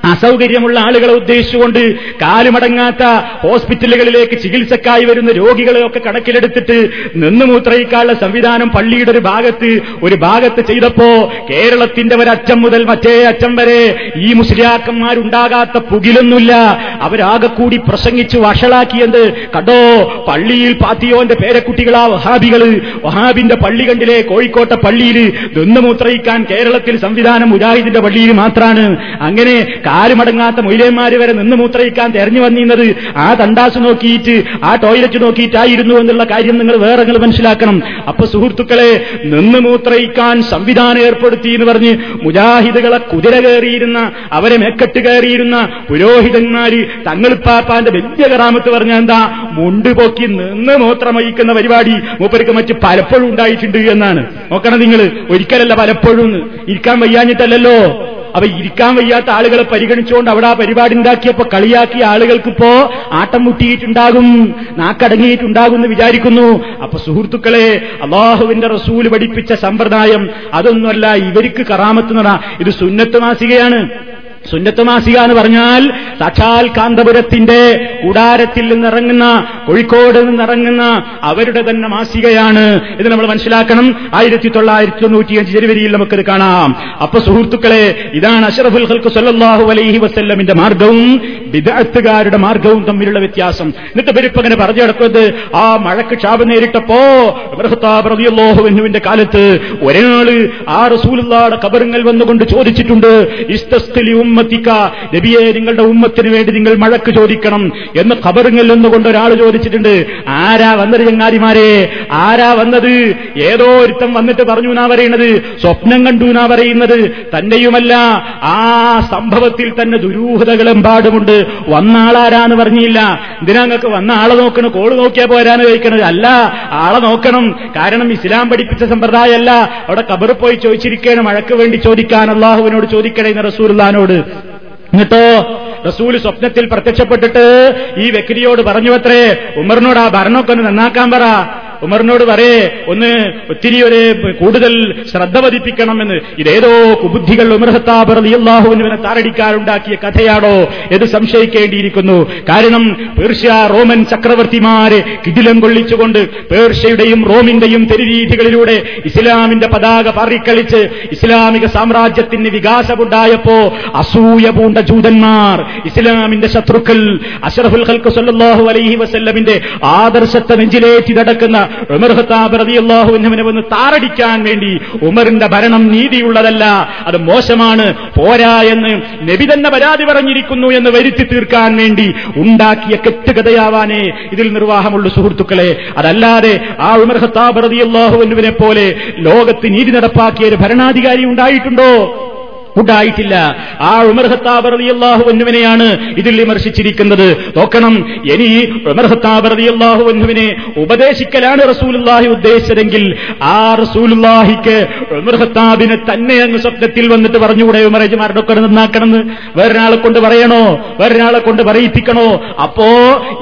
അസൗകര്യമുള്ള ആളുകളെ ഉദ്ദേശിച്ചുകൊണ്ട് കാലുമടങ്ങാത്ത ഹോസ്പിറ്റലുകളിലേക്ക് ചികിത്സക്കായി വരുന്ന രോഗികളെയൊക്കെ കണക്കിലെടുത്തിട്ട് നിന്ന് മൂത്രയിക്കാനുള്ള സംവിധാനം പള്ളിയുടെ ഒരു ഭാഗത്ത് ഒരു ഭാഗത്ത് ചെയ്തപ്പോ കേരളത്തിന്റെ ഒരറ്റം മുതൽ മറ്റേ അറ്റം വരെ ഈ മുസ്ലിയാക്കന്മാരുണ്ടാകാത്ത പുകിലൊന്നുമില്ല. അവരാകെ കൂടി പ്രസംഗിച്ച് വഷളാക്കിയത് കണ്ടോ? പള്ളിയിൽ പാത്തിയോന്റെ പേരക്കുട്ടികളാ വഹാബികൾ. വഹാബിന്റെ പള്ളി കണ്ടിലെ കോഴിക്കോട്ടെ പള്ളിയിൽ നിന്ന് മൂത്രയിക്കാൻ കേരളത്തിൽ സംവിധാനം മുജാഹിദിന്റെ പള്ളിയിൽ മാത്രമാണ് അങ്ങനെ കാലുമടങ്ങാത്ത മൊയിലേന്മാര് വരെ നിന്ന് മൂത്രയിക്കാൻ തെരഞ്ഞു വന്നിരുന്നത് ആ തണ്ടാസ് നോക്കിയിട്ട് ആ ടോയ്ലറ്റ് നോക്കിയിട്ടായിരുന്നു എന്നുള്ള കാര്യം നിങ്ങൾ വേറെ നിങ്ങൾ മനസ്സിലാക്കണം. അപ്പൊ സുഹൃത്തുക്കളെ നിന്ന് മൂത്രയിക്കാൻ സംവിധാനം ഏർപ്പെടുത്തി എന്ന് പറഞ്ഞ് മുജാഹിദുകളെ കുതിര കയറിയിരുന്ന അവരെ മെക്കെട്ട് കയറിയിരുന്ന പുരോഹിതന്മാര് തങ്ങളിപ്പാപ്പാന്റെ വലിയ കറാമത്ത് പറഞ്ഞ എന്താ? മുണ്ട് പൊക്കി നിന്ന് മൂത്രമയിക്കുന്ന പരിപാടി മൂപ്പർക്ക് മറ്റ് പലപ്പോഴും ഉണ്ടായിട്ടുണ്ട് എന്നാണ്. നോക്കണം നിങ്ങൾ ഒരിക്കലല്ല പലപ്പോഴും. ഇരിക്കാൻ വയ്യാഞ്ഞിട്ടല്ലല്ലോ. അപ്പൊ ഇരിക്കാൻ വയ്യാത്ത ആളുകളെ പരിഗണിച്ചുകൊണ്ട് അവിടെ ആ പരിപാടി ഉണ്ടാക്കിയപ്പോ കളിയാക്കിയ ആളുകൾക്കിപ്പോ ആട്ടം മുട്ടിയിട്ടുണ്ടാകും നാക്കടങ്ങിയിട്ടുണ്ടാകും എന്ന് വിചാരിക്കുന്നു. അപ്പൊ സുഹൃത്തുക്കളെ അള്ളാഹുവിന്റെ റസൂൽ പഠിപ്പിച്ച സമ്പ്രദായം അതൊന്നുമല്ല ഇവർക്ക് കറാമത്ത് നട. ഇത് സുന്നത്ത് മാസികയാണ്. സുന്നത്ത് മാസിക എന്ന് പറഞ്ഞാൽ സാക്ഷാൽ കാന്തപുരത്തിന്റെ കൂടാരത്തിൽ നിന്നിറങ്ങുന്ന കോഴിക്കോട് നിന്നിറങ്ങുന്ന അവരുടെ തന്നെ മാസികയാണ്. ഇത് നമ്മൾ മനസ്സിലാക്കണം. ആയിരത്തി തൊള്ളായിരത്തി തൊണ്ണൂറ്റിയഞ്ച് ജനുവരിയിൽ നമുക്കത് കാണാം. അപ്പൊ സുഹൃത്തുക്കളെ ഇതാണ് അഷറഫുൽ ഹൽക്ക് സല്ലാഹു അലൈഹി വസ്ല്ലമിന്റെ മാർഗവും വിദഗ്ധകാരുടെ മാർഗവും തമ്മിലുള്ള വ്യത്യാസം. എന്നിട്ട് പെരുപ്പങ്ങനെ പറഞ്ഞു കിടക്കുന്നത് ആ മഴക്ക് ക്ഷാപം നേരിട്ടപ്പോ റബിയുള്ളോഹുവിന്റെ കാലത്ത് ഒരാൾ ആ റസൂലുള്ളാടെ കബറുങ്ങൾ വന്നുകൊണ്ട് ചോദിച്ചിട്ടുണ്ട് ഇസ്തസ്തലി ഉമ്മത്തിക്ക. നബിയെ നിങ്ങളുടെ ഉമ്മത്തിന് വേണ്ടി നിങ്ങൾ മഴക്ക് ചോദിക്കണം എന്ന് ഖബറിങ്ങിൽ നിന്നുകൊണ്ട് ഒരാൾ ചോദിച്ചിട്ടുണ്ട്. ആരാ വന്നത് ചങ്ങാതിമാരെ? ആരാ വന്നത്? ഏതോ ഒരുത്തം വന്നിട്ട് പറഞ്ഞു എന്നാ പറയുന്നത്. സ്വപ്നം കണ്ടു എന്നാ പറയുന്നത്. തന്നെയുമല്ല ആ സംഭവത്തിൽ തന്നെ ദുരൂഹതകളെമ്പാടുമുണ്ട്. വന്ന വന്നാളാരാന്ന് പറഞ്ഞില്ല. എന്തിനാങ്ങൾക്ക് വന്ന ആളെ നോക്കണം കോൾ നോക്കിയാ പോരാന്ന് ചോദിക്കണത്? അല്ല ആളെ നോക്കണം. കാരണം ഇസ്ലാം പഠിപ്പിച്ച സമ്പ്രദായമല്ല. അവിടെ കബർ പോയി ചോദിച്ചിരിക്കുകയാണ് മഴക്ക് വേണ്ടി ചോദിക്കാൻ അള്ളാഹുവിനോട് ചോദിക്കണേ എന്ന് എന്നിട്ടോ റസൂൽ സ്വപ്നത്തിൽ പ്രത്യക്ഷപ്പെട്ടിട്ട് ഈ വ്യക്തിയോട് പറഞ്ഞു അത്രേ ഉമറിനോട് ആ ഭരണമൊക്കെ ഒന്ന് നന്നാക്കാൻ പറ. ഉമറിനോട് പറയേ ഒന്ന് ഒത്തിരി ഒരു കൂടുതൽ ശ്രദ്ധ പതിപ്പിക്കണമെന്ന്. ഇതേതോ കുബുദ്ധികൾ ഉമർഹത്താബർ അലിയല്ലാഹുവിനെ താറടിക്കാറുണ്ടാക്കിയ കഥയാണോ എന്ന് സംശയിക്കേണ്ടിയിരിക്കുന്നു. കാരണം പേർഷ്യ റോമൻ ചക്രവർത്തിമാരെ കിടിലം കൊള്ളിച്ചുകൊണ്ട് പേർഷ്യയുടെയും റോമിന്റെയും തെരുരീതികളിലൂടെ ഇസ്ലാമിന്റെ പതാക പറിക്കളിച്ച് ഇസ്ലാമിക സാമ്രാജ്യത്തിന് വികാസമുണ്ടായപ്പോ അസൂയ പൂണ്ട ജൂതന്മാർ ഇസ്ലാമിന്റെ ശത്രുക്കൾ അഷറഫുൽ ഹൽക്കു സല്ലാഹു അലൈഹി വസല്ലമിന്റെ ആദർശത്തെ നെഞ്ചിലേറ്റി നടക്കുന്ന ഉമർ ഒന്ന് താറടിക്കാൻ വേണ്ടി ഉമറിന്റെ ഭരണം നീതിയുള്ളതല്ല. അത് മോശമാണ്. പോരാ എന്ന് നബി തന്നെ പരാതി പറഞ്ഞിരിക്കുന്നു എന്ന് വരുത്തി തീർക്കാൻ വേണ്ടി ഉണ്ടാക്കിയ കെട്ടുകഥയാവാനേ ഇതിൽ നിർവാഹമുള്ള സുഹൃത്തുക്കളെ. അതല്ലാതെ ആ ഉമർ ഹത്താബ് റളിയല്ലാഹുവിനെ പോലെ ലോകത്ത് നീതി നടപ്പാക്കിയ ഒരു ഭരണാധികാരി ഉണ്ടായിട്ടുണ്ടോ? ഉണ്ടായിട്ടില്ല. ആ ഉമർ ഖത്താബ് റളിയല്ലാഹു അൻഹുവിനെയാണ് ഇതിൽ വിമർശിച്ചിരിക്കുന്നത്. നോക്കണം ഇനി ഉമർ ഖത്താബ് റളിയല്ലാഹു അൻഹുവിനെ ഉപദേശിക്കലാണ് റസൂലുള്ളാഹി ഉദ്ദേശിച്ചതെങ്കിൽ ആ റസൂലുള്ളാഹിക്ക് ഉമർ ഖത്താബിനെ തന്നെ അങ്ങ് സ്വപ്നത്തിൽ വന്നിട്ട് പറഞ്ഞുകൂടെ ഉമറേജുമാരുടെ ഒക്കെ നന്നാക്കണമെന്ന് വേറൊരാളെ കൊണ്ട് പറയണോ? വേറൊരാളെ കൊണ്ട് പറയിപ്പിക്കണോ? അപ്പോ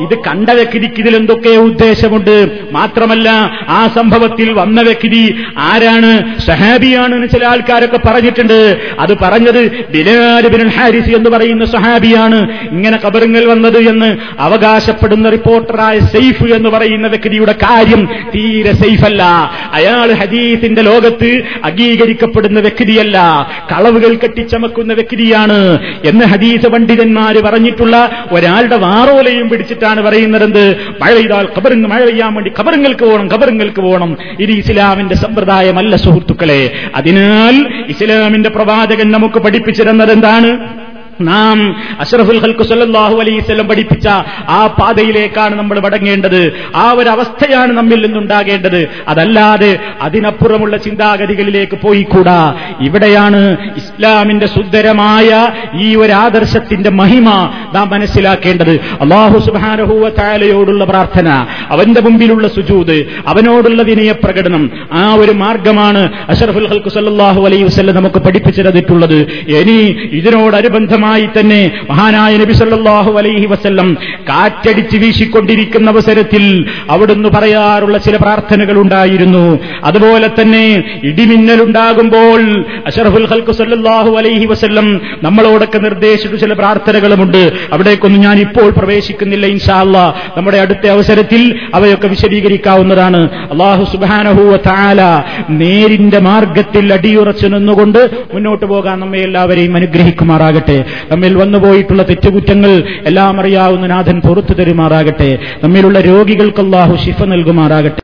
ഇത് കണ്ട വ്യക്തിക്ക് ഇതിൽ എന്തൊക്കെ ഉദ്ദേശമുണ്ട്? മാത്രമല്ല ആ സംഭവത്തിൽ വന്ന വ്യക്തി ആരാണ്? സഹാബിയാണ് ചില ആൾക്കാരൊക്കെ പറഞ്ഞിട്ടുണ്ട്. അത് പറഞ്ഞത് ഹാരിസ് എന്ന് പറയുന്ന സഹാബിയാണ്. ഇങ്ങനെ കബറുങ്ങൾ വന്നത് എന്ന് അവകാശപ്പെടുന്ന റിപ്പോർട്ടറായ സെയ്ഫ് എന്ന് പറയുന്ന വ്യക്തിയുടെ കാര്യം തീരെ സെയ്ഫല്ല അയാൾ ഹദീസിന്റെ ലോകത്ത് അംഗീകരിക്കപ്പെടുന്ന വ്യക്തിയല്ല. കളവുകൾ കെട്ടിച്ചമക്കുന്ന വ്യക്തിയാണ് എന്ന് ഹദീസ് പണ്ഡിതന്മാർ പറഞ്ഞിട്ടുള്ള ഒരാളുടെ വാറോലയും പിടിച്ചിട്ടാണ് പറയുന്നത് മഴ പെയ്താൽ കബറിങ് മഴ പെയ്യാൻ വേണ്ടി കബറുങ്ങൾക്ക് പോകണം കബറുങ്ങൾക്ക് പോകണം. ഇത് ഇസ്ലാമിന്റെ സമ്പ്രദായമല്ല സുഹൃത്തുക്കളെ. അതിനാൽ ഇസ്ലാമിന്റെ പ്രവാചകൻ നമുക്ക് പഠിപ്പിച്ചിരുന്നത് എന്താണ് നാം അഷറഫുൽ ഹൽക്കു സല്ലാഹു അലൈസ്വല്ലം പഠിപ്പിച്ച ആ പാതയിലേക്കാണ് നമ്മൾ മടങ്ങേണ്ടത്. ആ ഒരു അവസ്ഥയാണ് നമ്മിൽ നിന്നുണ്ടാകേണ്ടത്. അതല്ലാതെ അതിനപ്പുറമുള്ള ചിന്താഗതികളിലേക്ക് പോയിക്കൂടാ. ഇവിടെയാണ് ഇസ്ലാമിന്റെ സുന്ദരമായ ഈ ഒരു ആദർശത്തിന്റെ മഹിമ നാം മനസ്സിലാക്കേണ്ടത്. അള്ളാഹു സുബാനഹൂവ താലയോടുള്ള പ്രാർത്ഥന അവന്റെ മുമ്പിലുള്ള സുജൂത് അവനോടുള്ള വിനയപ്രകടനം ആ ഒരു മാർഗമാണ് അഷറഫുൽ ഹൽക്കു സല്ലാഹു അലൈഹി നമുക്ക് പഠിപ്പിച്ചു തന്നിട്ടുള്ളത് ഇനി ഇതിനോടനുബന്ധമായി തന്നെ മഹാനായ നബി സല്ലല്ലാഹു അലൈഹി വസ്ല്ലം കാറ്റടിച്ച് വീശിക്കൊണ്ടിരിക്കുന്ന അവസരത്തിൽ അവിടുന്ന് പറയാറുള്ള ചില പ്രാർത്ഥനകൾ ഉണ്ടായിരുന്നു. അതുപോലെ തന്നെ ഇടിമിന്നലുണ്ടാകുമ്പോൾ അഷറഫുൽ ഹൽക്കു സല്ലാഹു അലൈഹി വസ്ല്ലം നമ്മളോടൊക്കെ നിർദ്ദേശിച്ച ചില പ്രാർത്ഥനകളുമുണ്ട്. അവിടേക്കൊന്നും ഞാൻ ഇപ്പോൾ പ്രവേശിക്കുന്നില്ല ഇൻഷാല്ല നമ്മുടെ അടുത്ത അവസരത്തിൽ അവയൊക്കെ വിശദീകരിക്കാവുന്നതാണ്. അള്ളാഹു സുബാനഹുവ താല നേരിന്റെ മാർഗത്തിൽ അടിയുറച്ചു നിന്നുകൊണ്ട് മുന്നോട്ട് പോകാൻ നമ്മെ എല്ലാവരെയും അനുഗ്രഹിക്കുമാറാകട്ടെ. നമ്മിൽ വന്നുപോയിട്ടുള്ള തെറ്റുകുറ്റങ്ങൾ എല്ലാം അറിയാവുന്ന നാഥൻ പുറത്തു തരുമാറാകട്ടെ. നമ്മിലുള്ള രോഗികൾക്ക് ശിഫ നൽകുമാറാകട്ടെ.